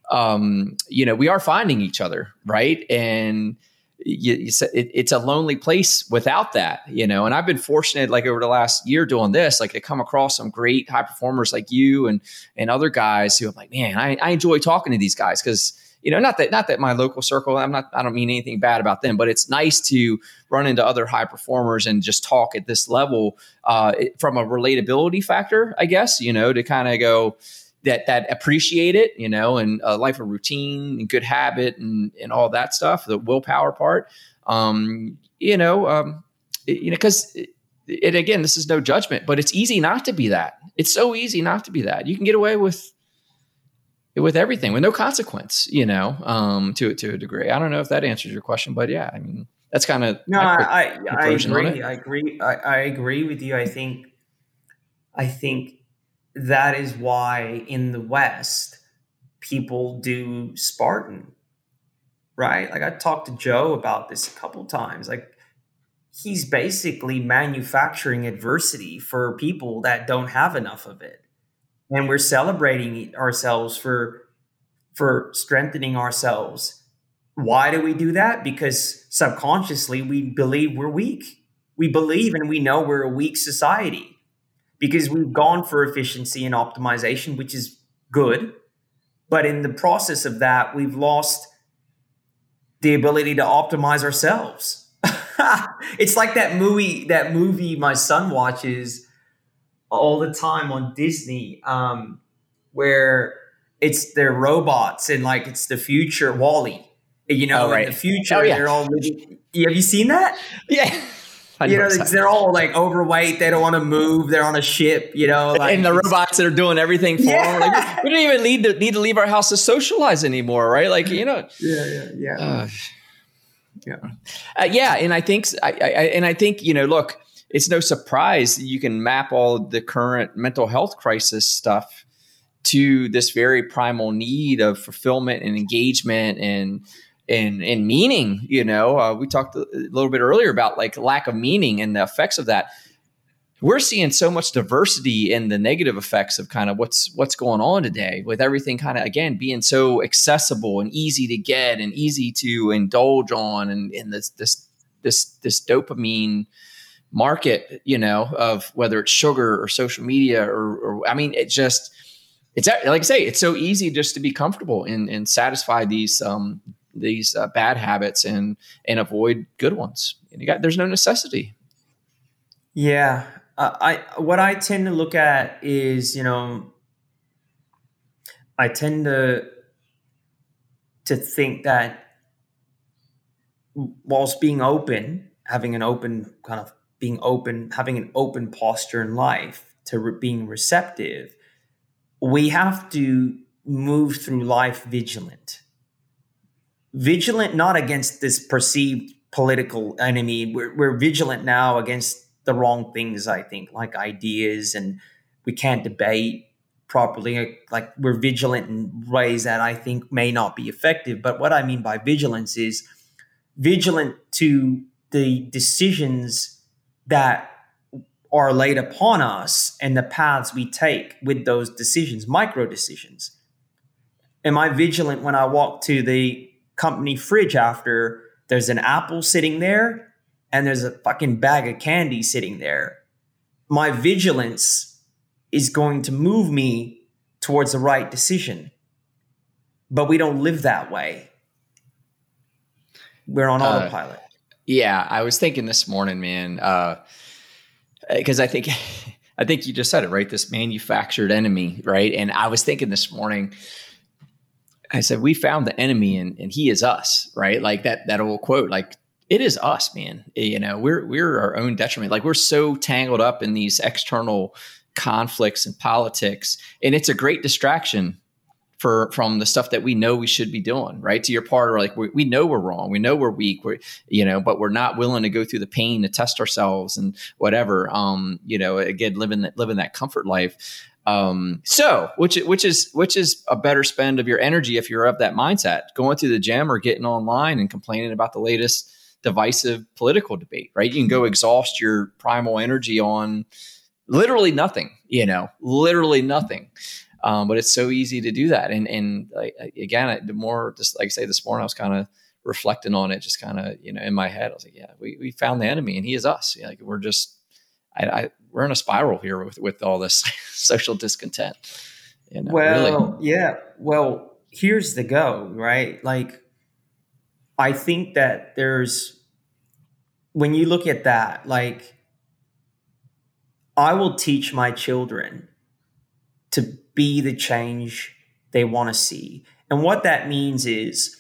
Um, you know, we are finding each other, right? And you, you it, it's a lonely place without that, you know. And I've been fortunate, like over the last year doing this, like to come across some great high performers like you and and other guys who I'm like, man, I, I enjoy talking to these guys because you know, not that not that my local circle, I'm not, I don't mean anything bad about them, but it's nice to run into other high performers and just talk at this level uh, from a relatability factor, I guess, you know, to kind of go that that appreciate it, you know, and a life of routine and good habit and and all that stuff, the willpower part. Um, you know, um, it, you know, because it, it, again, this is no judgment, but it's easy not to be that. It's so easy not to be that. You can get away with with everything with no consequence, you know, um, to to a degree. I don't know if that answers your question, but yeah, I mean, that's kind of no. I I, I agree. I agree. I, I agree with you. I think I think that is why in the West, people do Spartan, right? Like I talked to Joe about this a couple times. Like he's basically manufacturing adversity for people that don't have enough of it. And we're celebrating ourselves for for strengthening ourselves Why do we do that? Because subconsciously we believe we're weak. We believe and we know we're a weak society because we've gone for efficiency and optimization, which is good. But in the process of that, we've lost the ability to optimize ourselves. it's like that movie, that movie my son watches all the time on Disney, um, where it's their robots and like it's the future WALL-E. You know, oh, right. in the future, oh, yeah. they're all living. Have you seen that? Yeah. You know, they're all like overweight. They don't want to move. They're on a ship. You know, like, and the robots that are doing everything for yeah. them. Like, we don't even need to need to leave our house to socialize anymore, right? Like you know. Yeah, yeah, yeah. Uh, yeah, uh, yeah, and I think, I, I, and I think you know, look, it's no surprise that you can map all the current mental health crisis stuff to this very primal need of fulfillment and engagement and and and meaning. You know, uh, we talked a little bit earlier about like lack of meaning and the effects of that. We're seeing so much diversity in the negative effects of kind of what's what's going on today with everything kind of again being so accessible and easy to get and easy to indulge on and in this this this this dopamine market you know of whether it's sugar or social media or, or i mean it just it's like I say, it's so easy just to be comfortable and, and satisfy these um, these uh, bad habits and and avoid good ones. And you got there's no necessity. Yeah, uh, I what I tend to look at is you know I tend to to think that whilst being open, having an open kind of being open, having an open posture in life to re- being receptive we have to move through life vigilant. Vigilant not against this perceived political enemy. We're, we're vigilant now against the wrong things, I think, like ideas, and we can't debate properly. Like we're vigilant in ways that I think may not be effective. But what I mean by vigilance is vigilant to the decisions that are laid upon us and the paths we take with those decisions, micro decisions. Am I vigilant when I walk to the company fridge after there's an apple sitting there and there's a fucking bag of candy sitting there? My vigilance is going to move me towards the right decision. But we don't live that way. We're on uh, autopilot. Yeah, I was thinking this morning, man. Uh, because I think I think you just said it right. This manufactured enemy, right? And I was thinking this morning. I said we found the enemy, and and he is us, right? Like that that old quote, like it is us, man. You know, we're we're our own detriment. Like we're so tangled up in these external conflicts and politics, and it's a great distraction for from the stuff that we know we should be doing right to your part or like we, we know we're wrong we know we're weak we're you know but we're not willing to go through the pain to test ourselves and whatever um you know again living that living that comfort life um so which which is which is a better spend of your energy if you're of that mindset going to the gym or getting online and complaining about the latest divisive political debate right you can go exhaust your primal energy on literally nothing you know literally nothing um, but it's so easy to do that. And and like, again, the more just like I say this morning, I was kind of reflecting on it, just kind of you know in my head. I was like, yeah, we, we found the enemy, and he is us. Yeah, like we're just I, I, we're in a spiral here with with all this social discontent. You know, well, really. yeah. Well, here's the go, right? Like, I think that there's when you look at that, like, I will teach my children to be the change they want to see. And what that means is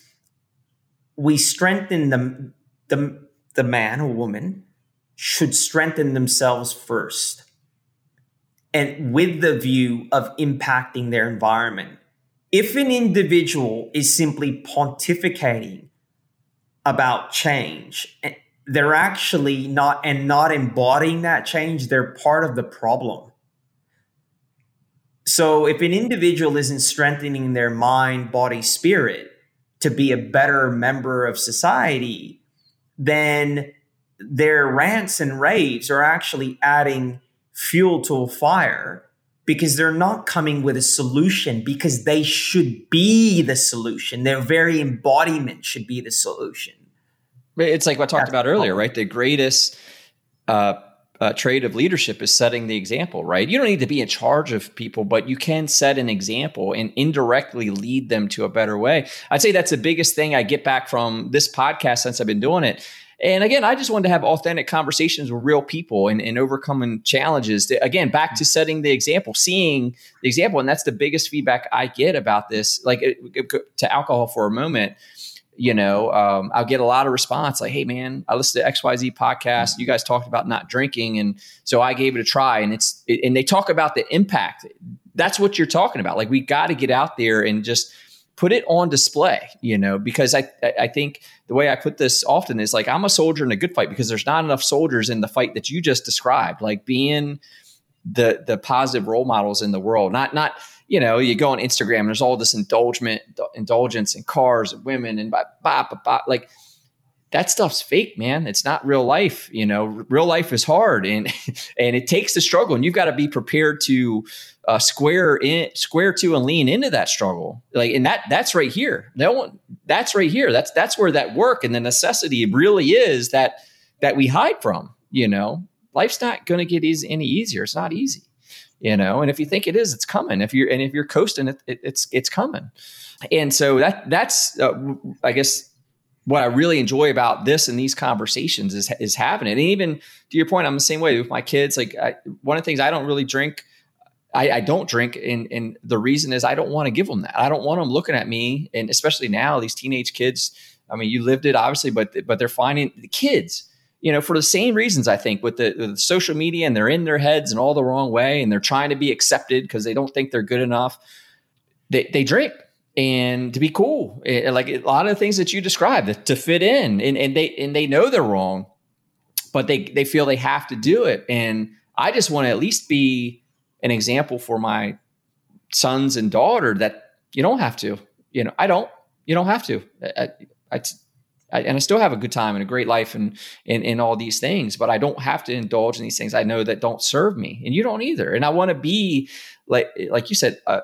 we strengthen the, the, the man or woman should strengthen themselves first and with the view of impacting their environment. If an individual is simply pontificating about change, eh, they're actually not and not embodying that change, they're part of the problem. So if an individual isn't strengthening their mind, body, spirit to be a better member of society, then their rants and raves are actually adding fuel to a fire because they're not coming with a solution because they should be the solution. Their very embodiment should be the solution. It's like what I talked That's about earlier, right? The greatest uh, uh, trait of leadership is setting the example, right? You don't need to be in charge of people, but you can set an example and indirectly lead them to a better way. I'd say that's the biggest thing I get back from this podcast since I've been doing it. And again, I just wanted to have authentic conversations with real people and, and overcoming challenges. Again, back to setting the example, seeing the example. And that's the biggest feedback I get about this. Like to alcohol for a moment you know, um, I'll get a lot of response like, "Hey, man, I listened to X Y Z podcast. You guys talked about not drinking, and so I gave it a try." And it's it, and they talk about the impact. That's what you're talking about. Like we got to get out there and just put it on display. You know, because I I think the way I put this often is like I'm a soldier in a good fight because there's not enough soldiers in the fight that you just described. Like being the the positive role models in the world, not not you know, you go on Instagram there's all this indulgement, indulgence in cars and women and blah, blah, blah, blah. like that stuff's fake, man. It's not real life. You know, real life is hard and and it takes the struggle, and you've got to be prepared to uh, square in, square to, and lean into that struggle. Like, and that that's right here. That one, that's right here. That's that's where that work and the necessity really is that that we hide from. You know, life's not going to get easy, any easier. It's not easy you know and if you think it is it's coming if you're and if you're coasting it, it it's it's coming and so that that's uh, i guess what i really enjoy about this and these conversations is is having it and even to your point i'm the same way with my kids like I, one of the things i don't really drink I, I, don't drink, and, and the reason is I don't want to give them that. I don't want them looking at me, and especially now these teenage kids. I mean, you lived it obviously, but but they're finding the kids you know, for the same reasons, I think, with the, with the, social media and they're in their heads and all the wrong way and they're trying to be accepted because they don't think they're good enough. They, they drink and to be cool. It, eh, like a lot of the things that you described to fit in and, and they, and they know they're wrong, but they, they feel they have to do it. And I just want to at least be an example for my sons and daughter that you don't have to, you know, I don't, you don't have to. I, I, I, and I still have a good time and a great life and in all these things, but I don't have to indulge in these things I know that don't serve me, and you don't either. And I want to be like like you said. Uh,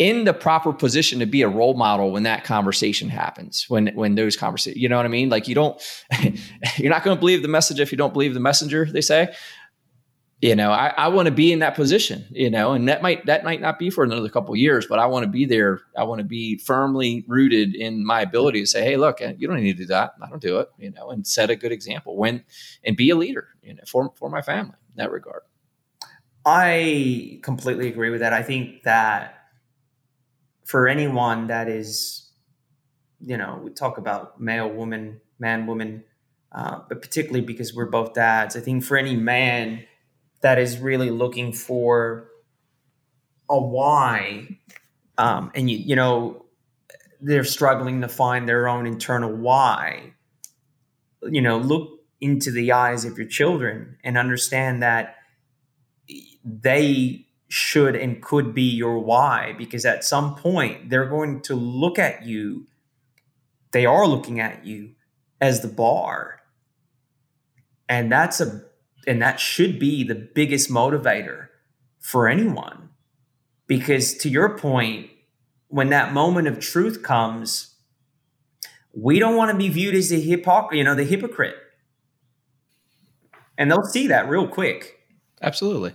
in the proper position to be a role model when that conversation happens when when those conversations you know what i mean? Like you don't you're not going to believe the message if you don't believe the messenger they say. You know i, I want to be in that position you know and that might that might not be for another couple years but i want to be there. I want to be firmly rooted in my ability to say hey look eh, you don't need to do that. I don't do it you know and set a good example when and be a leader you know for, for my family in that regard. I completely agree with that. I think that for anyone that is you know we talk about male woman man woman uh, but particularly because we're both dads i think for any man that is really looking for a why um, and you you know they're struggling to find their own internal why you know look into the eyes of your children and understand that they should and could be your why because at some point they're going to look at you they are looking at you as the bar and that's a and that should be the biggest motivator for anyone. Because to your point, when that moment of truth comes, we don't want to be viewed as the hypocrite, you know, the hypocrite. And they'll see that real quick. Absolutely.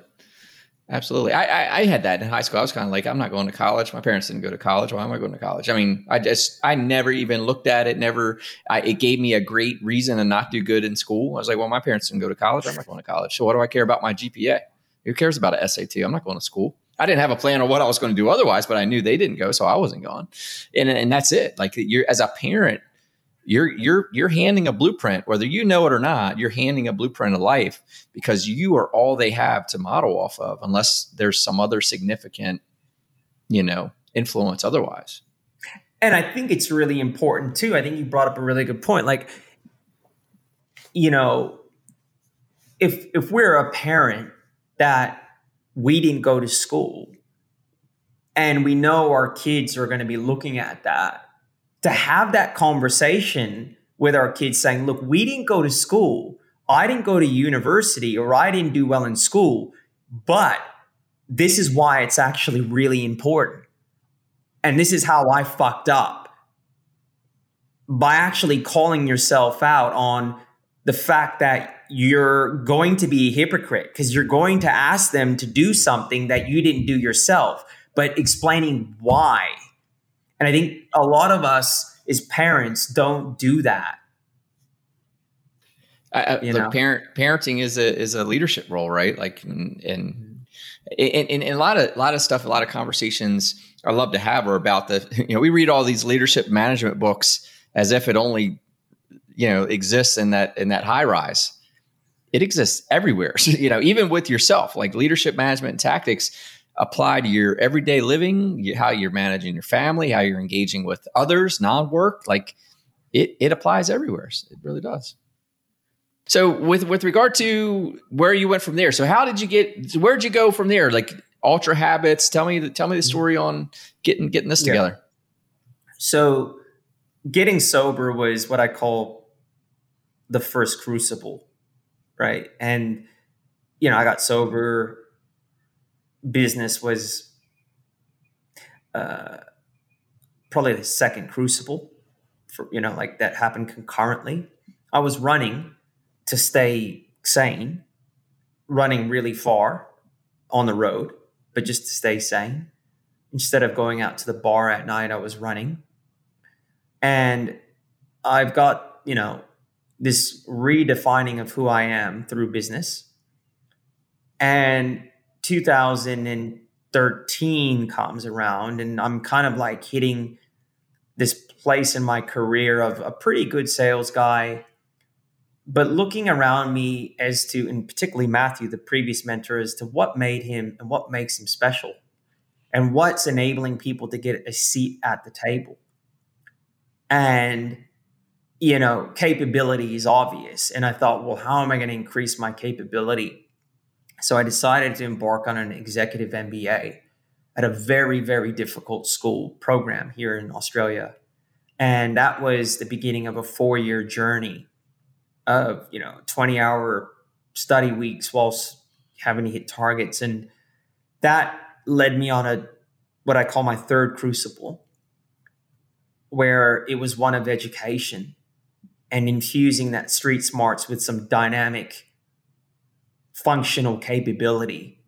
Absolutely. I, I, I, had that in high school. I was kind of like, I'm not going to college. My parents didn't go to college. Why am I going to college? I mean, I just, I never even looked at it. Never, I, it gave me a great reason to not do good in school. I was like, well, my parents didn't go to college. I'm not going to college. So what do I care about my GPA? Who cares about an SAT? I'm not going to school. I didn't have a plan on what I was going to do otherwise, but I knew they didn't go. So I wasn't going. And, and that's it. Like you're, as a parent, you're you're you're handing a blueprint whether you know it or not you're handing a blueprint of life because you are all they have to model off of unless there's some other significant you know influence otherwise. And i think it's really important too. I think you brought up a really good point. Like you know if if we're a parent that we didn't go to school and we know our kids are going to be looking at that to have that conversation with our kids saying, look, we didn't go to school. I didn't go to university or I didn't do well in school, but this is why it's actually really important. And this is how I fucked up by actually calling yourself out on the fact that you're going to be a hypocrite because you're going to ask them to do something that you didn't do yourself, but explaining why. And I think a lot of us as parents don't do that. I, you know? parent parenting is a is a leadership role, right? Like, and, and, and, and a lot of a lot of stuff, a lot of conversations I love to have are about the. You know, we read all these leadership management books as if it only, you know, exists in that in that high rise. It exists everywhere. you know, even with yourself, like leadership management tactics apply to your everyday living, how you're managing your family, how you're engaging with others, non-work. Like, it it applies everywhere. It really does. So with with regard to where you went from there, so how did you get? Where'd you go from there? Like Ultra Habits. Tell me tell me the story on getting getting this together. Yeah. So getting sober was what I call the first crucible, right? And you know, I got sober. Business was uh, probably the second crucible for you know, like that happened concurrently. I was running to stay sane, running really far on the road, but just to stay sane. Instead of going out to the bar at night, I was running. And I've got, you know, this redefining of who I am through business. And 2013 comes around, and I'm kind of like hitting this place in my career of a pretty good sales guy but looking around me as to, and particularly Matthew, the previous mentor, as to what made him and what makes him special and what's enabling people to get a seat at the table. And, you know, capability is obvious. And I thought, well, how am I going to increase my capability? So I decided to embark on an executive MBA at a very, very difficult school program here in Australia. And that was the beginning of a four year journey of you know 20 hour study weeks whilst having to hit targets and that led me on a what i call my third crucible where it was one of education and infusing that street smarts with some dynamic functional capability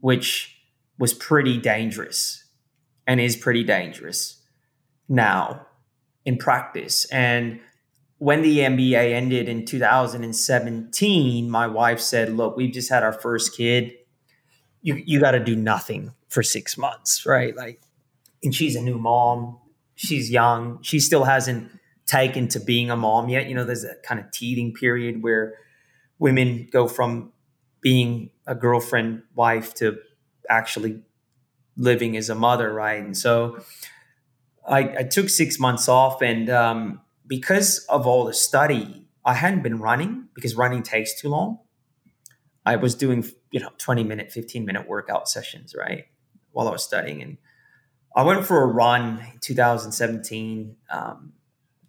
which was pretty dangerous and is pretty dangerous now in practice and when the MBA ended in 2017, my wife said, "Look, we've just had our first kid. You you got to do nothing for 6 months, right? Like and she's a new mom. She's young. She still hasn't taken to being a mom yet. You know, there's a kind of teething period where women go from being a girlfriend, wife to actually living as a mother, right? And so I, I took six months off and um, because of all the study, I hadn't been running because running takes too long. I was doing, you know, 20 minute, 15 minute workout sessions, right? While I was studying. And I went for a run in 2017. Um,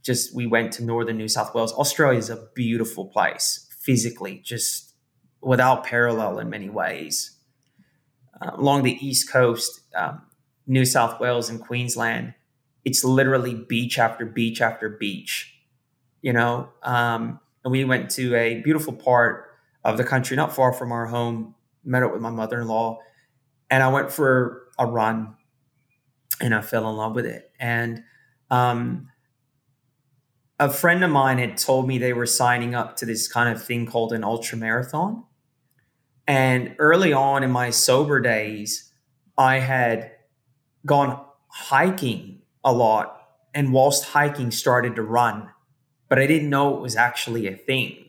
just we went to northern New South Wales. Australia is a beautiful place physically, just without parallel in many ways. Uh, along the east coast, um, New South Wales and Queensland, it's literally beach after beach after beach, you know. Um, and we went to a beautiful part of the country, not far from our home. Met up with my mother in law, and I went for a run, and I fell in love with it. And um, a friend of mine had told me they were signing up to this kind of thing called an ultra marathon. And early on in my sober days, I had gone hiking a lot and whilst hiking started to run, but I didn't know it was actually a thing.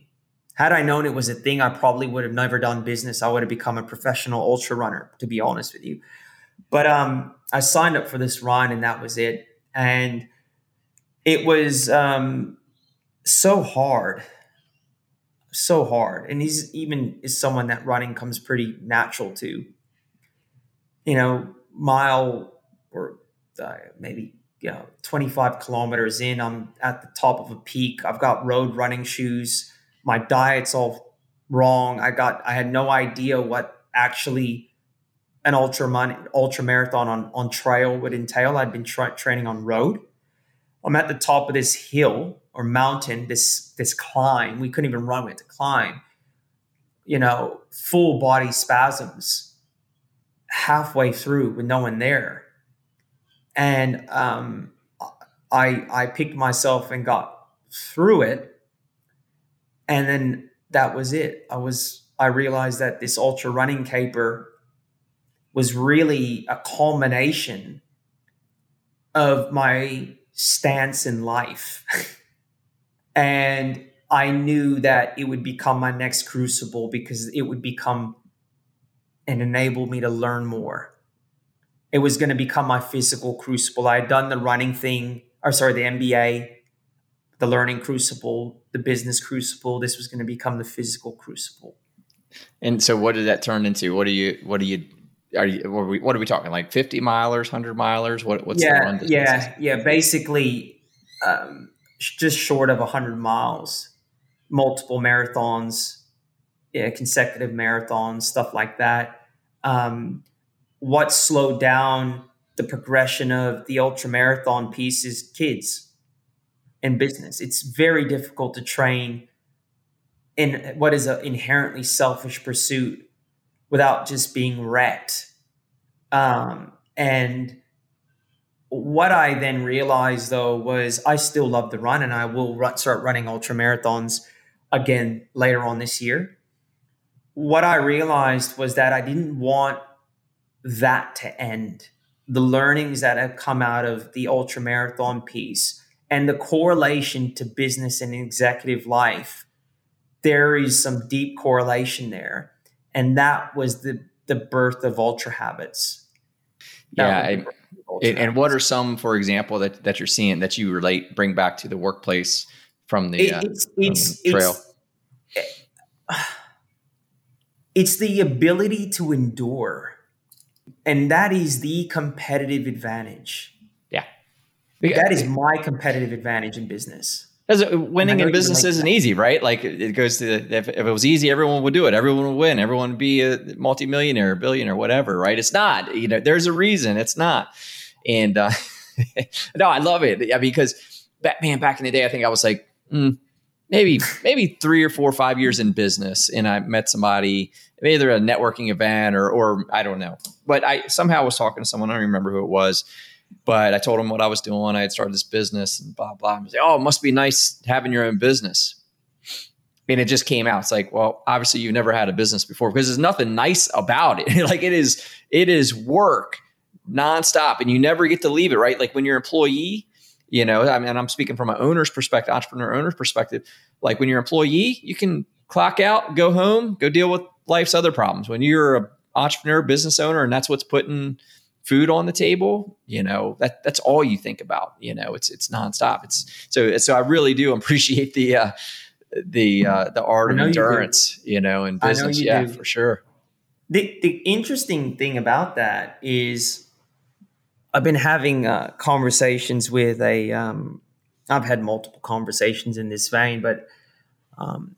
Had I known it was a thing, I probably would have never done business. I would have become a professional ultra runner, to be honest with you. But um, I signed up for this run and that was it. And it was um, so hard, so hard. And he's even is someone that running comes pretty natural to. You know, mile or uh, maybe you know 25 kilometers in i'm at the top of a peak i've got road running shoes my diet's all wrong i got i had no idea what actually an ultra ultra marathon on on trail would entail. I'd been tra- training on road. I'm at the top of this hill or mountain, this this climb. We couldn't even run; we had to climb. You know, full body spasms halfway through with no one there, and um, I I picked myself and got through it, and then that was it. I was I realized that this ultra running caper was really a culmination of my stance in life. and I knew that it would become my next crucible because it would become and enable me to learn more. It was going to become my physical crucible. I had done the running thing, or sorry, the MBA, the learning crucible, the business crucible. This was going to become the physical crucible. And so, what did that turn into? What do you? What do you? Are you? What are we, what are we talking? Like fifty milers, hundred milers? What? What's yeah, the run Yeah, yeah. Basically, um, just short of hundred miles, multiple marathons, yeah, consecutive marathons, stuff like that. Um, what slowed down the progression of the ultra marathon piece is kids and business. It's very difficult to train in what is an inherently selfish pursuit without just being wrecked. Um, and what I then realized though was I still love to run and I will run, start running ultra marathons again later on this year. What I realized was that I didn't want that to end. The learnings that have come out of the ultra marathon piece and the correlation to business and executive life there is some deep correlation there. And that was the, the birth of ultra habits. That yeah. ultra and, and, what are some, for example, that, that you're seeing that you relate, bring back to the workplace from the, it, it's, uh, it's, trail? It's, it's the ability to endure. And that is the competitive advantage. Yeah. That is my competitive advantage in business. Because winning in business isn't easy, right? Like it goes to if, if, it was easy, everyone would do it. Everyone would win. Everyone would be a multimillionaire, billionaire, whatever, right? It's not. You know, there's a reason it's not. And uh, no, I love it. Yeah, because man, back in the day, I think I was like mm, maybe maybe three or four or five years in business, and I met somebody, either a networking event or or I don't know, but I somehow was talking to someone. I don't remember who it was but I told him what I was doing. I had started this business and blah, blah. I was like, oh, it must be nice having your own business. And it just came out. It's like, well, obviously you've never had a business before because there's nothing nice about it. like it is, it is work nonstop and you never get to leave it, right? Like when you're an employee, you know, I mean, I'm speaking from an owner's perspective, entrepreneur owner's perspective. Like when you're an employee, you can clock out, go home, go deal with life's other problems. When you're an entrepreneur, business owner, and that's what's putting food on the table, you know, that that's all you think about. You know, it's it's nonstop. It's so so I really do appreciate the uh the uh the art of endurance, you, you, know, in business. Yeah, do. for sure. The the interesting thing about that is I've been having uh, conversations with a um I've had multiple conversations in this vein, but um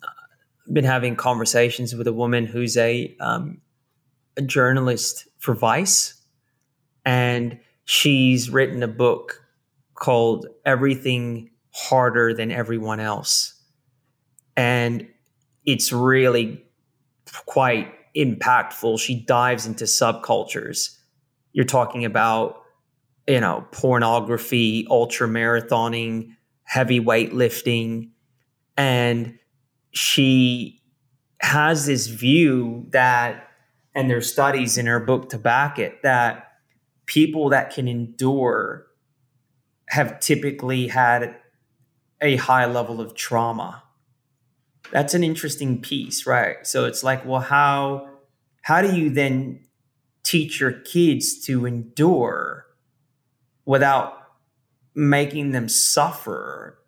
I've been having conversations with a woman who's a um a journalist for Vice and she's written a book called Everything Harder Than Everyone Else. And it's really quite impactful. She dives into subcultures. You're talking about, you know, pornography, ultra marathoning, heavy weightlifting. And she has this view that, and there's studies in her book to back it, that people that can endure have typically had a high level of trauma. That's an interesting piece, right? So it's like, well, how how do you then teach your kids to endure without making them suffer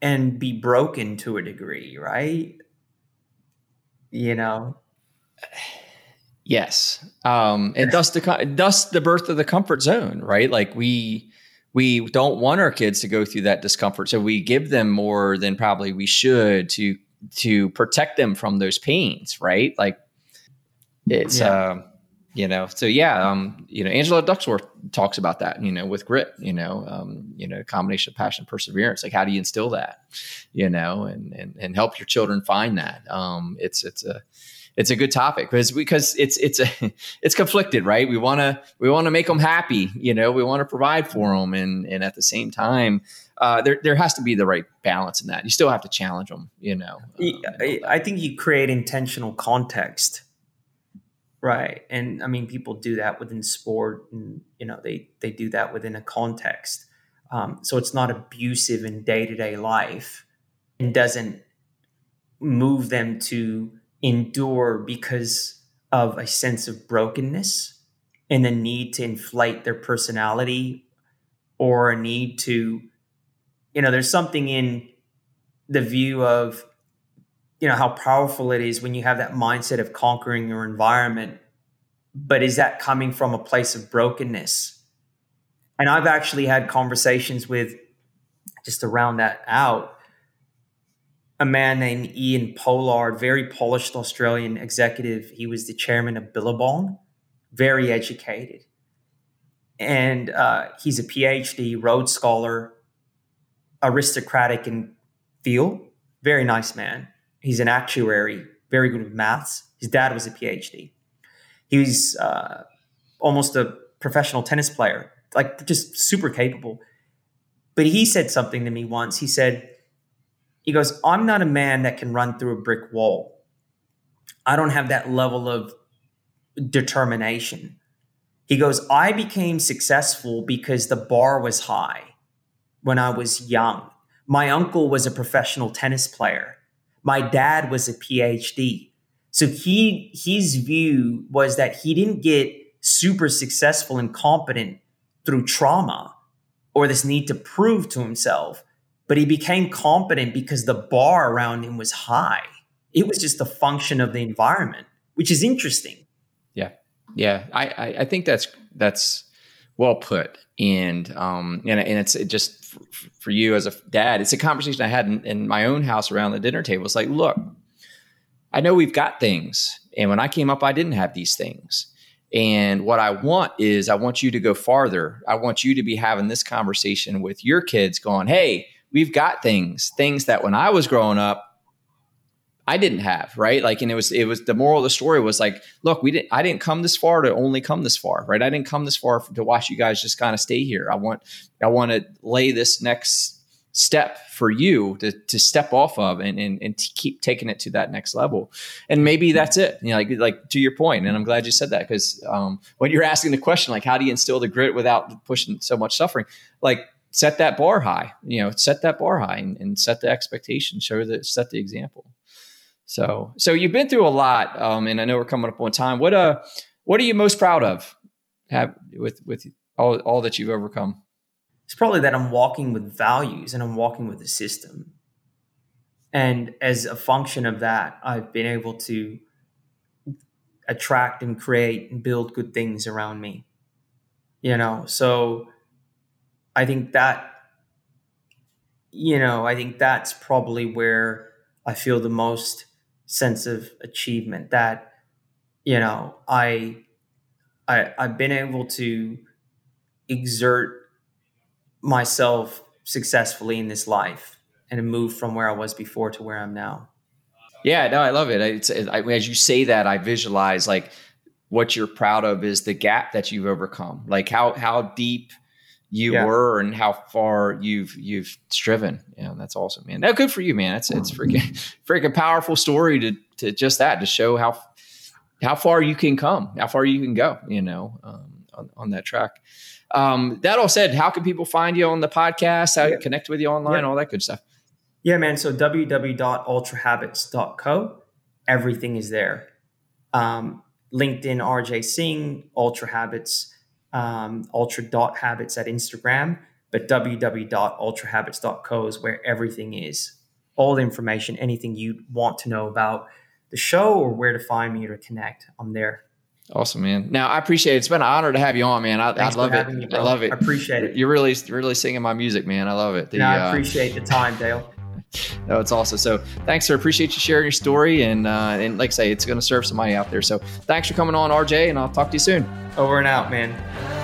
and be broken to a degree, right? You know. Yes, um, and thus the thus the birth of the comfort zone, right? Like we we don't want our kids to go through that discomfort, so we give them more than probably we should to to protect them from those pains, right? Like it's yeah. uh, you know so yeah um you know angela duckworth talks about that you know with grit you know um you know combination of passion and perseverance like how do you instill that you know and and, and help your children find that um it's it's a it's a good topic because because it's it's a it's conflicted right? We want to we want to make them happy you know? We want to provide for them and and at the same time uh, there there has to be the right balance in that. You still have to challenge them you know? Um, I think you create intentional context Right. And I mean, people do that within sport and, you know, they, they do that within a context. Um, so it's not abusive in day to day life and doesn't move them to endure because of a sense of brokenness and the need to inflate their personality or a need to, you know, there's something in the view of you know how powerful it is when you have that mindset of conquering your environment but is that coming from a place of brokenness? And i've actually had conversations with just to round that out a man named ian pollard very polished australian executive he was the chairman of billabong very educated and uh, he's a phd rhodes scholar aristocratic in feel very nice man He's an actuary, very good with maths. His dad was a PhD. He was uh, almost a professional tennis player, like just super capable. But he said something to me once. He said, he goes, I'm not a man that can run through a brick wall. I don't have that level of determination. He goes, I became successful because the bar was high when I was young. My uncle was a professional tennis player. My dad was a PhD. So he his view was that he didn't get super successful and competent through trauma or this need to prove to himself, but he became competent because the bar around him was high. It was just a function of the environment, which is interesting. Yeah, yeah, I I, I think that's that's well put, and um and and it's it just for you as a dad, it's a conversation I had in, in my own house around the dinner table. It's like, look, I know we've got things. And when I came up, I didn't have these things. And what I want is I want you to go farther. I want you to be having this conversation with your kids going, hey, we've got things, things that when I was growing up, I didn't have, right? Like, and it was, it was the moral of the story was like, look, we didn't, I didn't come this far to only come this far, right? I didn't come this far to watch you guys just kind of stay here. I want, I want to lay this next step for you to, to step off of and, and, and keep taking it to that next level. And maybe that's it. You know, like, like to your point, and I'm glad you said that because um, when you're asking the question, like, how do you instill the grit without pushing so much suffering? Like, set that bar high, you know, set that bar high and, and set the expectation, show the, set the example. So, so you've been through a lot, um, and I know we're coming up on time. What uh, what are you most proud of? Have with with all all that you've overcome? It's probably that I'm walking with values and I'm walking with a system, and as a function of that, I've been able to attract and create and build good things around me. You know, so I think that you know, I think that's probably where I feel the most sense of achievement that you know I I I've been able to exert myself successfully in this life and move from where I was before to where I'm now. Yeah, no, I love it. It's, I, as you say that, I visualize like what you're proud of is the gap that you've overcome. Like how how deep you yeah. were and how far you've you've striven. Yeah, that's awesome, man. Now, good for you, man. It's it's freaking freaking powerful story to to just that to show how how far you can come, how far you can go. You know, um, on, on that track. Um, that all said, how can people find you on the podcast? How yeah. connect with you online, yeah. all that good stuff. Yeah, man. So www.ultrahabits.co, everything is there. Um, LinkedIn, RJ Singh, Ultra Habits um, ultra.habits at Instagram, but www.ultrahabits.co is where everything is. All the information, anything you want to know about the show or where to find me or to connect, I'm there. Awesome, man. Now I appreciate it. It's been an honor to have you on, man. I, I love it. Me, I love it. I appreciate it. You're really, really singing my music, man. I love it. The, yeah, I uh, appreciate uh, the time, Dale. No, it's awesome. So thanks, sir. Appreciate you sharing your story. And, uh, and like I say, it's going to serve somebody out there. So thanks for coming on, RJ, and I'll talk to you soon. Over and out, man.